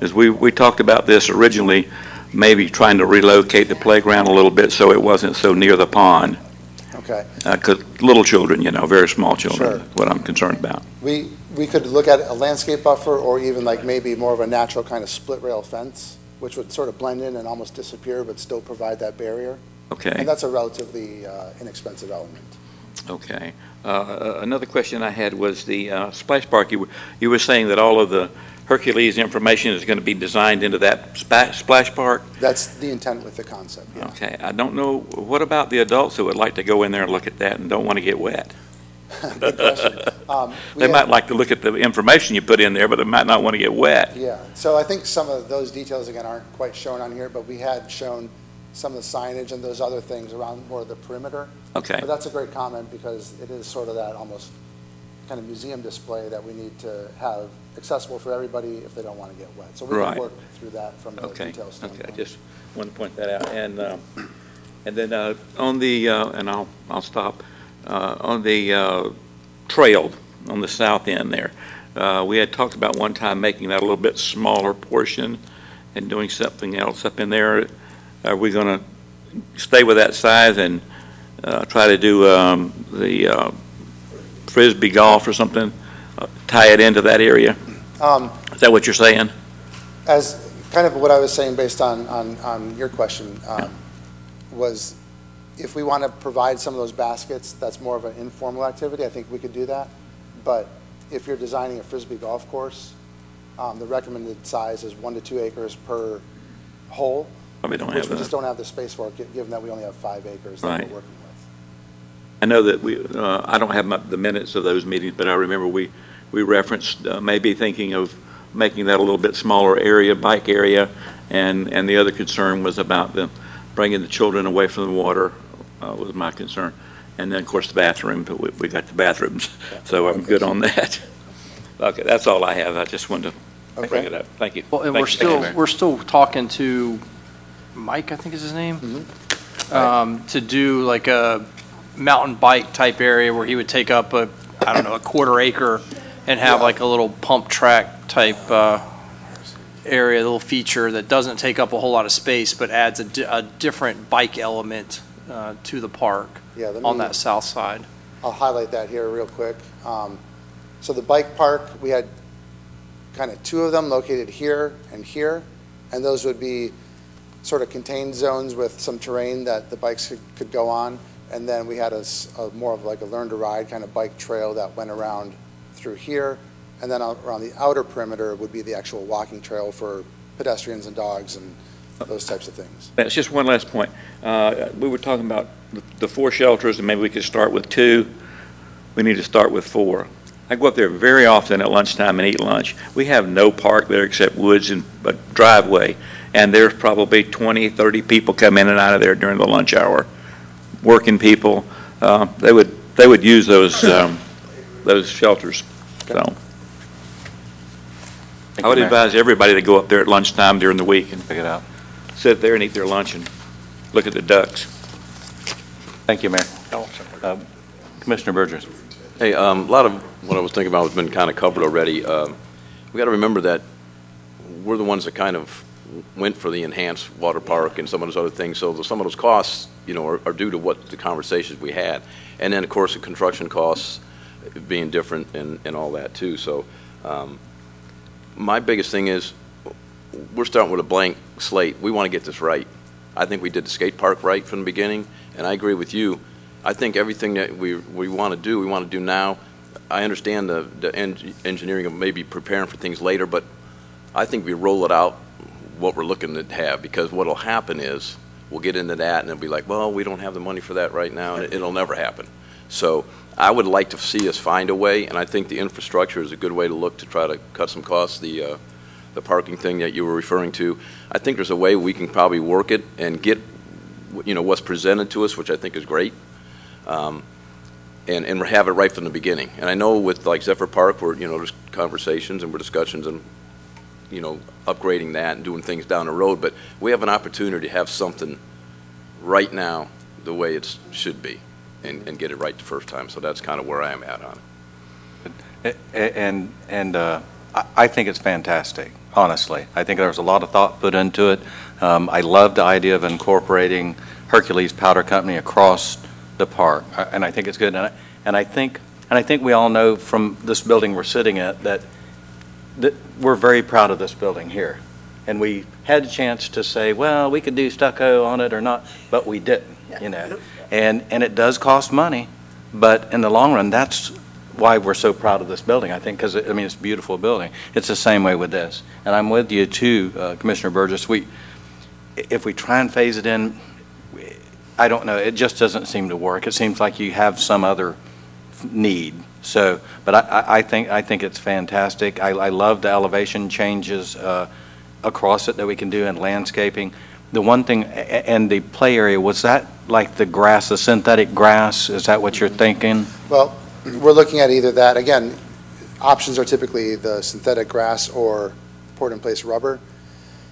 Speaker 9: As we, we talked about this originally, maybe trying to relocate the playground a little bit so it wasn't so near the pond.
Speaker 6: Okay?
Speaker 9: Uh, because little children, you know, very small children,
Speaker 6: Sure.
Speaker 9: is what I'm concerned about.
Speaker 6: We, we could look at a landscape buffer or even like maybe more of a natural kind of split rail fence, which would sort of blend in and almost disappear but still provide that barrier.
Speaker 9: Okay?
Speaker 6: And that's a relatively uh, inexpensive element.
Speaker 9: Okay. Uh, Another question I had was the uh, splash park. You were, you were saying that all of the Hercules information is going to be designed into that spa- splash park?
Speaker 6: That's the intent with the concept, yeah.
Speaker 9: Okay. I don't know, what about the adults who would like to go in there and look at that and don't want to get wet? (laughs)
Speaker 6: Good question. Um, we
Speaker 9: They
Speaker 6: had-
Speaker 9: might like to look at the information you put in there, but they might not want to get wet.
Speaker 6: Yeah, so I think some of those details, again, aren't quite shown on here, but we had shown some of the signage and those other things around more of the perimeter.
Speaker 9: Okay.
Speaker 6: But that's a great comment, because it is sort of that almost kind of museum display that we need to have accessible for everybody if they don't want to get wet. So we
Speaker 9: Right.
Speaker 6: can work through that from a
Speaker 9: Okay,
Speaker 6: detail
Speaker 9: okay,
Speaker 6: standpoint.
Speaker 9: I just wanted to point that out. And, um, and then uh, on the, uh, and I'll, I'll stop, on the uh, trail on the south end there, uh, we had talked about one time making that a little bit smaller portion and doing something else up in there. Are we going to stay with that size and uh, try to do um, the uh, frisbee golf or something, uh, tie it into that area?
Speaker 6: Um,
Speaker 9: Is that what you're saying?
Speaker 6: As, kind of what I was saying based on, on, on your question, um, was if we want to provide some of those baskets, that's more of an informal activity, I think we could do that. But if you're designing a frisbee golf course, um, the recommended size is one to two acres per hole,
Speaker 9: Probably don't
Speaker 6: which
Speaker 9: have
Speaker 6: we
Speaker 9: that.
Speaker 6: just don't have the space for, gi- given that we only have five acres that
Speaker 9: Right.
Speaker 6: we're working with.
Speaker 9: I know that we, uh, I don't have my- the minutes of those meetings, but I remember we, we referenced uh, maybe thinking of making that a little bit smaller area, bike area, and, and the other concern was about the, bringing the children away from the water, uh, was my concern. And then, of course, the bathroom, but we, we got the bathrooms, (laughs) so I'm good on that. (laughs) Okay, that's all I have, I just wanted to bring
Speaker 6: Okay.
Speaker 9: it up, thank you.
Speaker 7: Well, and
Speaker 9: Thank
Speaker 7: we're
Speaker 9: you, Thank you,
Speaker 7: still, we're still talking to Mike, I think is his name, um, to do like a mountain bike type area where he would take up a, I don't know, a quarter acre and have
Speaker 6: Yeah.
Speaker 7: like a little pump track type uh, area, a little feature that doesn't take up a whole lot of space, but adds a, di- a different bike element uh, to the park
Speaker 6: Yeah, let
Speaker 7: on
Speaker 6: me-
Speaker 7: that south side.
Speaker 6: I'll highlight that here real quick. Um, So the bike park, we had kind of two of them located here and here, and those would be sort of contained zones with some terrain that the bikes could, could go on. And then we had a, s- a more of like a learn-to-ride kind of bike trail that went around through here. And then out- around the outer perimeter would be the actual walking trail for pedestrians and dogs and those types of things.
Speaker 9: That's just one last point. Uh, We were talking about the- the four shelters, and maybe we could start with two. We need to start with four. I go up there very often at lunchtime and eat lunch. We have no park there except woods and a driveway, and there's probably 20, 30 people come in and out of there during the lunch hour, working people. Uh, They would, they would use those, (coughs) um, those shelters, so.
Speaker 1: Thank
Speaker 9: I would advise everybody to go up there at lunchtime during the week and
Speaker 1: Pick it out.
Speaker 9: Sit there and eat their lunch and look at the ducks.
Speaker 1: Thank you, Mayor. Uh, Commissioner Burgess.
Speaker 10: Hey, um, a lot of what I was thinking about has been kind of covered already. Um, We got to remember that we're the ones that kind of went for the enhanced water park and some of those other things, so the- some of those costs, you know, are- are due to what the conversations we had. And then, of course, the construction costs being different and, and all that, too. So um, my biggest thing is, we're starting with a blank slate. We want to get this right. I think we did the skate park right from the beginning, and I agree with you. I think everything that we, we want to do, we want to do now. I understand the, the en- engineering of maybe preparing for things later, but I think we roll it out what we're looking to have, because what'll happen is, we'll get into that, and it'll be like, well, we don't have the money for that right now, and it- it'll never happen. So I would like to see us find a way, and I think the infrastructure is a good way to look to try to cut some costs, the, uh, the parking thing that you were referring to. I think there's a way we can probably work it and get, you know, what's presented to us, which I think is great, um, and, and have it right from the beginning. And I know with like Zephyr Park, where, you know, there's conversations and we're discussions and, you know, upgrading that and doing things down the road, but we have an opportunity to have something right now the way it should be and, and get it right the first time. So that's kind of where I am at on it.
Speaker 1: And, and uh, I think it's fantastic, honestly. I think there was a lot of thought put into it. Um, I love the idea of incorporating Hercules Powder Company across the park, and I think it's good. And I- And I think, and I think we all know from this building we're sitting at that, that we're very proud of this building here. And we had a chance to say, well, we could do stucco on it or not, but we didn't, you know? And, and it does cost money, but in the long run, that's why we're so proud of this building, I think, because, I mean, it's a beautiful building. It's the same way with this. And I'm with you too, uh, Commissioner Burgess. We, if we try and phase it in, I don't know, it just doesn't seem to work. It seems like you have some other need. So, but I, I- think, I think it's fantastic. I, I love the elevation changes uh, across it that we can do in landscaping. The one thing, and the play area, was that like the grass, the synthetic grass? Is that what you're thinking?
Speaker 6: Well, we're looking at either that, again, options are typically the synthetic grass or poured-in-place rubber.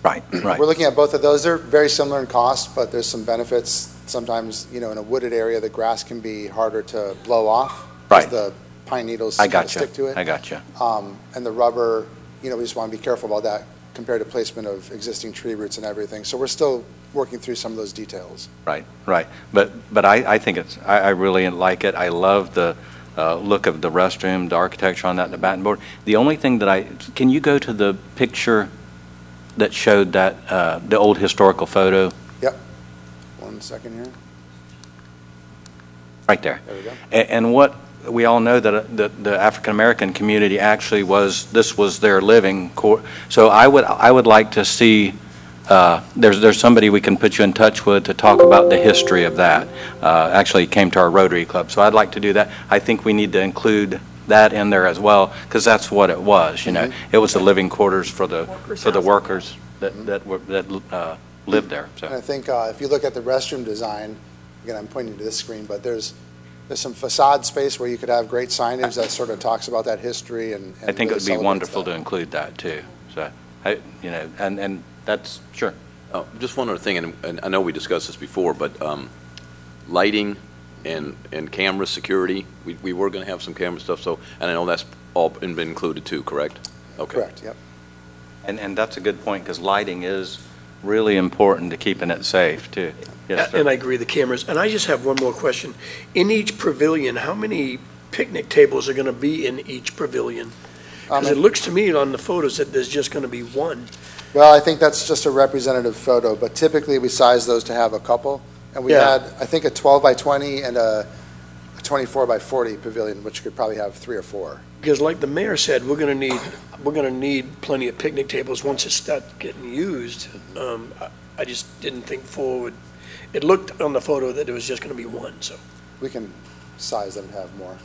Speaker 1: Right, right.
Speaker 6: We're looking at both of those. They're very similar in cost, but there's some benefits. Sometimes, you know, in a wooded area, the grass can be harder to blow off. 'cause
Speaker 1: Right.
Speaker 6: The pine needles
Speaker 1: I
Speaker 6: kind
Speaker 1: got
Speaker 6: of
Speaker 1: you.
Speaker 6: stick to it.
Speaker 1: I got you.
Speaker 6: Um, And the rubber, you know, we just want to be careful about that compared to placement of existing tree roots and everything. So we're still working through some of those details.
Speaker 1: Right, right. But, but I, I think it's, I, I really like it. I love the uh, look of the restroom, the architecture on that, the batten board. The only thing that I, can you go to the picture that showed that, uh, the old historical photo? Yep.
Speaker 6: One second here.
Speaker 1: Right there.
Speaker 6: There we go.
Speaker 1: A- And what, we all know that uh, the, the African-American community actually was, this was their living. So I would, I would like to see, uh, there's, there's somebody we can put you in touch with to talk about the history of that. Uh, Actually came to our Rotary Club, so I'd like to do that. I think we need to include that in there as well, because that's what it was, you know? It was the living quarters for the,
Speaker 2: Workers'
Speaker 1: for the workers that, that were, that uh, lived there, so.
Speaker 6: And I think uh, if you look at the restroom design, again, I'm pointing to this screen, but there's, there's some facade space where you could have great signage that sort of talks about that history and.
Speaker 1: I think it would be wonderful
Speaker 6: celebrates
Speaker 1: to include that, too. So, I, you know, and, and that's, sure.
Speaker 10: Uh, Just one other thing, and- and I know we discussed this before, but um, lighting, and, and camera security. We, we were gonna have some camera stuff, so, and I know that's all been been included too, correct? Okay.
Speaker 6: Correct, yep.
Speaker 1: And, and that's a good point, because lighting is really important to keeping it safe, too. Yes, sir.
Speaker 5: And I agree, the cameras. And I just have one more question. In each pavilion, how many picnic tables are going to be in each pavilion? Because it looks to me on the photos that there's just going to be one.
Speaker 6: Well, I think that's just a representative photo, but typically we size those to have a couple. And we
Speaker 5: Yeah.
Speaker 6: had, I think, a 12 by 20 and a a 24 by 40 pavilion, which could probably have three or four.
Speaker 5: Because like the mayor said, we're going to need, we're going to need plenty of picnic tables once it starts getting used. Um, I- I just didn't think forward. It looked on the photo that there was just going to be one, so.
Speaker 6: We can size them to have more.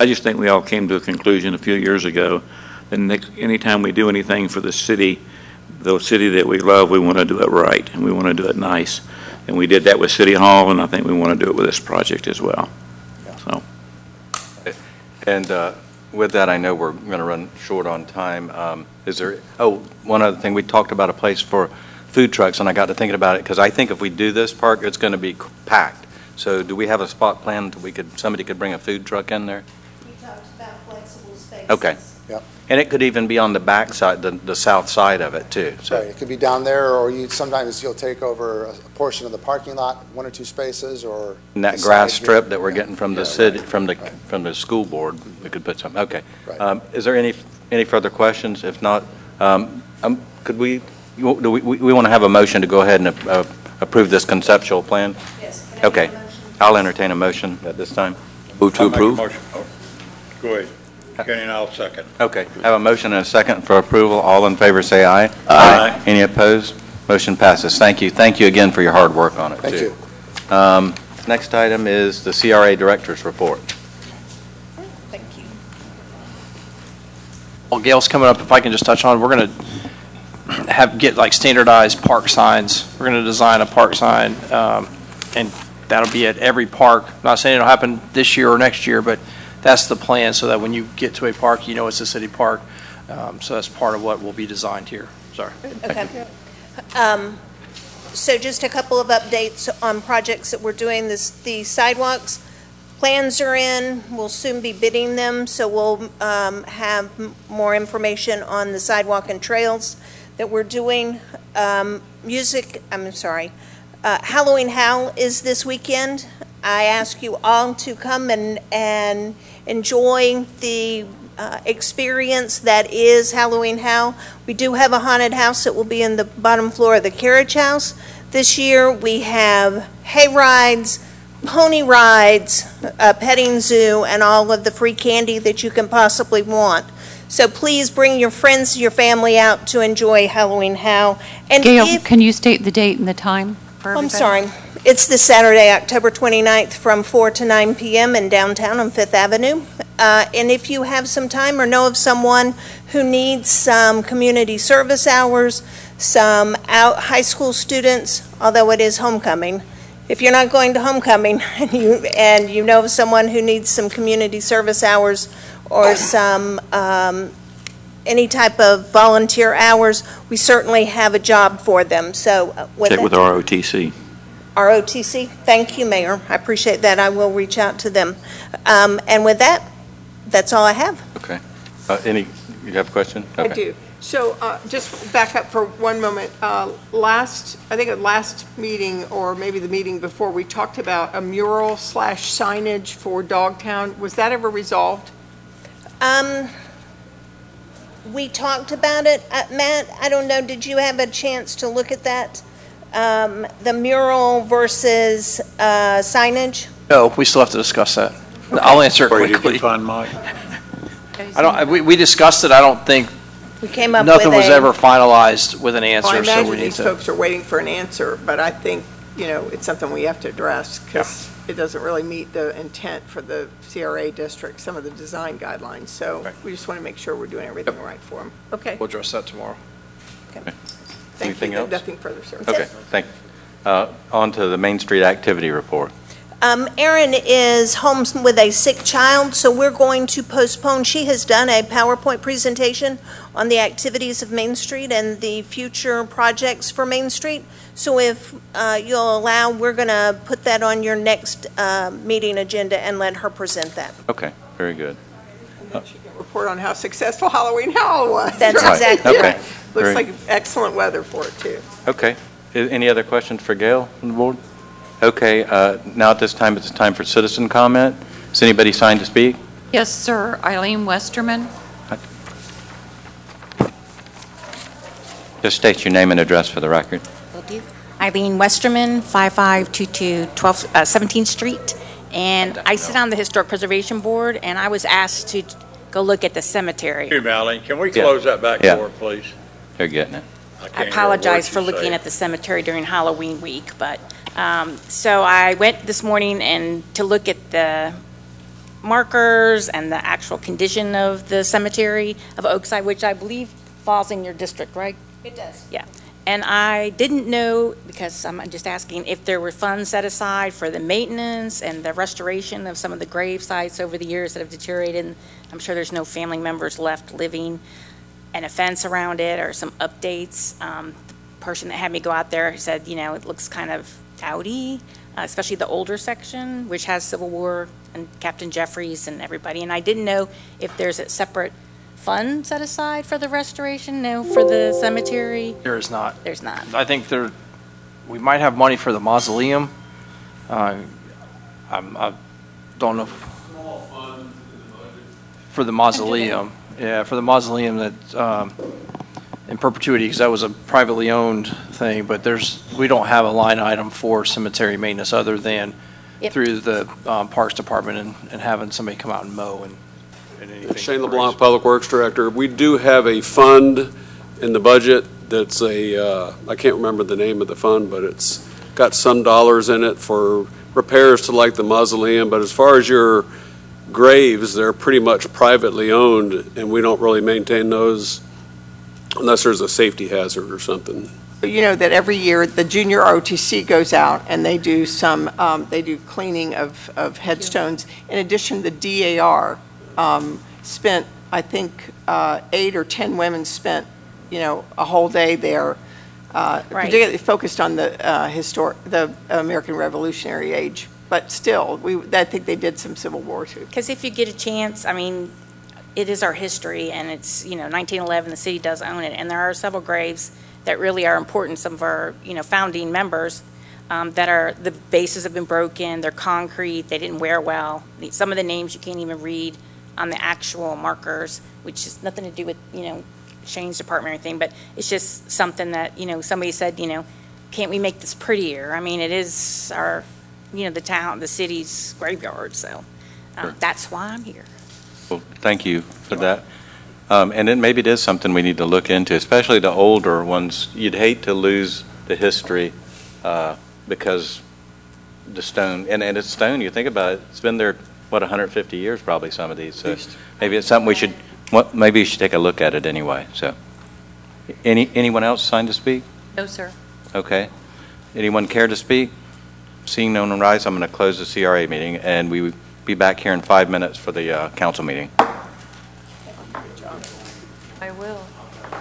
Speaker 9: I just think we all came to a conclusion a few years ago that next, anytime we do anything for the city, the city that we love, we want to do it right, and we want to do it nice. And we did that with City Hall, and I think we want to do it with this project as well. So,
Speaker 1: And uh, with that, I know we're going to run short on time. Um, Is there, oh, one other thing, we talked about a place for food trucks, and I got to thinking about it, because I think if we do this park, it's going to be packed. So do we have a spot planned that we could, somebody could bring a food truck in there?
Speaker 3: We talked about flexible spaces.
Speaker 1: Okay. And it could even be on the back side, the, the south side of it, too.
Speaker 6: Right, it could be down there, or you, sometimes you'll take over a portion of the parking lot, one or two spaces, or.
Speaker 1: and that
Speaker 6: the
Speaker 1: grass
Speaker 6: side
Speaker 1: strip
Speaker 6: here.
Speaker 1: that we're getting from the
Speaker 6: Yeah,
Speaker 1: city,
Speaker 6: right.
Speaker 1: from the,
Speaker 6: Right.
Speaker 1: from the school board, we could put some, okay.
Speaker 6: Right.
Speaker 1: Um, Is there any, any further questions? If not, um, um, could we, you- do we, we want to have a motion to go ahead and uh, approve this conceptual plan?
Speaker 3: Yes. Can I have a
Speaker 1: Okay.
Speaker 3: motion?
Speaker 1: I'll entertain a motion at this time.
Speaker 10: Move to
Speaker 8: I'll make a
Speaker 10: approve?
Speaker 8: motion. Oh, Go ahead. Kenny, and I'll second.
Speaker 1: Okay, I have a motion and a second for approval. All in favor, say aye.
Speaker 8: Aye.
Speaker 1: Any opposed? Motion passes. Thank you. Thank you again for your hard work on it, too.
Speaker 6: Thank you.
Speaker 1: Um, Next item is the CRA Director's Report.
Speaker 3: Thank you.
Speaker 7: Well, Gail's coming up, if I can just touch on, we're going to have, get like standardized park signs. We're going to design a park sign, um, and that'll be at every park. Not saying it'll happen this year or next year, but that's the plan, so that when you get to a park, you know it's a city park. Um, So that's part of what will be designed here. Sorry.
Speaker 3: Okay. Um, So just a couple of updates on projects that we're doing, this, the sidewalks. Plans are in, we'll soon be bidding them, so we'll um, have more information on the sidewalk and trails that we're doing. Um, Music, I'm sorry, uh, Halloween Howl is this weekend. I ask you all to come and, and enjoy the uh, experience that is Halloween Howl. We do have a haunted house that will be in the bottom floor of the carriage house. This year, we have hay rides, pony rides, a petting zoo, and all of the free candy that you can possibly want. So please bring your friends, your family out to enjoy Halloween Howl. And
Speaker 4: Gail,
Speaker 3: if-
Speaker 4: can you state the date and the time for
Speaker 3: I'm
Speaker 4: everybody?
Speaker 3: sorry. It's this Saturday, October 29th, from 4 to 9 p.m. in downtown on Fifth Avenue. Uh, And if you have some time or know of someone who needs some community service hours, some out, high school students, although it is homecoming, if you're not going to homecoming (laughs) and you, and you know of someone who needs some community service hours or some, um, any type of volunteer hours, we certainly have a job for them. So uh, with
Speaker 9: check
Speaker 3: that-
Speaker 9: with ROTC.
Speaker 3: ROTC. Thank you, Mayor. I appreciate that. I will reach out to them. Um, And with that, that's all I have.
Speaker 1: Okay. Uh, Any, you have a question?
Speaker 2: I do. So uh, just back up for one moment. Uh, Last, I think at last meeting, or maybe the meeting before, we talked about a mural slash signage for Dogtown. Was that ever resolved?
Speaker 3: Um, We talked about it. Uh, Matt, I don't know, did you have a chance to look at that? Um, The mural versus uh, signage?
Speaker 7: No, we still have to discuss that. I'll answer it
Speaker 8: Where you
Speaker 7: quickly.
Speaker 8: find Mike.
Speaker 7: I don't, I- we, we discussed it. I don't think,
Speaker 3: We came up with a...
Speaker 7: nothing was ever finalized with an
Speaker 2: Well, I
Speaker 7: answer, so
Speaker 2: imagine
Speaker 7: we need
Speaker 2: these
Speaker 7: to.
Speaker 2: folks are waiting for an answer, but I think, you know, it's something we have to address because it doesn't really meet the intent for the CRA district, some of the design guidelines. So
Speaker 1: Right.
Speaker 2: we just want to make sure we're doing everything right for them. Okay,
Speaker 7: We'll address that tomorrow.
Speaker 2: Thank
Speaker 1: Anything
Speaker 2: you.
Speaker 1: else?
Speaker 2: Nothing further, sir.
Speaker 1: Okay, thank, uh, on to the Main Street Activity Report.
Speaker 3: Um, Erin is home with a sick child, so we're going to postpone. She has done a PowerPoint presentation on the activities of Main Street and the future projects for Main Street. So if uh, you'll allow, we're going to put that on your next uh, meeting agenda and let her present that.
Speaker 1: Okay, very good.
Speaker 2: Report on how successful Halloween Howl was.
Speaker 3: That's
Speaker 1: Right,
Speaker 3: exactly
Speaker 1: okay.
Speaker 3: right.
Speaker 2: Looks
Speaker 1: Very-
Speaker 2: like excellent weather for it, too.
Speaker 1: Okay. Any other questions for Gail on the board? Okay, uh, now at this time, it's time for citizen comment. Is anybody signed to speak?
Speaker 4: Yes, sir. Eileen Westerman.
Speaker 1: Just state your name and address for the record.
Speaker 11: Will do. Eileen Westerman, 5522 12th, uh, 17th Street. And I sit on the Historic Preservation Board, and I was asked to go look at the cemetery.
Speaker 8: Excuse me, can we
Speaker 1: Yeah.
Speaker 8: close that back
Speaker 1: Yeah.
Speaker 8: door, please?
Speaker 1: They're getting it.
Speaker 11: I
Speaker 8: can't hear a word
Speaker 11: apologize for
Speaker 8: you
Speaker 11: looking
Speaker 8: say.
Speaker 11: at the cemetery during Halloween week, but, um, so I went this morning and to look at the markers and the actual condition of the cemetery of Oakside, which I believe falls in your district, right?
Speaker 3: It does.
Speaker 11: Yeah, and I didn't know, because I'm just asking, if there were funds set aside for the maintenance and the restoration of some of the grave sites over the years that have deteriorated. And I'm sure there's no family members left living, and a fence around it, or some updates. Um, The person that had me go out there said, you know, it looks kind of outy, uh, especially the older section, which has Civil War and Captain Jeffries and everybody. And I didn't know if there's a separate fund set aside for the restoration, no, for the cemetery?
Speaker 7: There is not.
Speaker 11: There's not.
Speaker 7: I think there, we might have money for the mausoleum. Uh, I'm, I don't know. if- For the mausoleum, yeah, for the mausoleum that, um, in perpetuity, because that was a privately owned thing, but there's, we don't have a line item for cemetery maintenance other than
Speaker 11: Yep.
Speaker 7: through the um, Parks Department and, and having somebody come out and mow and, and anything.
Speaker 12: Shane LeBlanc, Public Works Director. We do have a fund in the budget that's a, uh, I can't remember the name of the fund, but it's got some dollars in it for repairs to like the mausoleum. But as far as your graves, they're pretty much privately owned, and we don't really maintain those unless there's a safety hazard or something.
Speaker 2: You know that every year, the junior ROTC goes out and they do some, um, they do cleaning of, of headstones. In addition, the DAR, um, spent, I think, uh, eight or 10 women spent, you know, a whole day there, uh,
Speaker 11: Right.
Speaker 2: particularly focused on the, uh, historic, the American Revolutionary Age. But still, we, I think they did some Civil War too.
Speaker 11: Because if you get a chance, I mean, it is our history, and it's, you know, 1911, the city does own it, and there are several graves that really are important, some of our, you know, founding members, um, that are, the bases have been broken, they're concrete, they didn't wear well. Some of the names you can't even read on the actual markers, which has nothing to do with, you know, Shane's department or anything, but it's just something that, you know, somebody said, you know, can't we make this prettier? I mean, it is our, you know, the town, the city's graveyard, so um,
Speaker 1: Sure.
Speaker 11: that's why I'm here.
Speaker 1: Well, thank you for that. Um, And then maybe it is something we need to look into, especially the older ones. You'd hate to lose the history uh, because the stone, and and it's stone, you think about it, it's been there, what, 150 years probably, some of these. So maybe it's something we should, what- maybe you should take a look at it anyway, so. Any Anyone else signed to speak?
Speaker 4: No, sir.
Speaker 1: Okay. Anyone care to speak? Seeing no one rise, I'm going to close the CRA meeting, and we will be back here in five minutes for the uh, council meeting.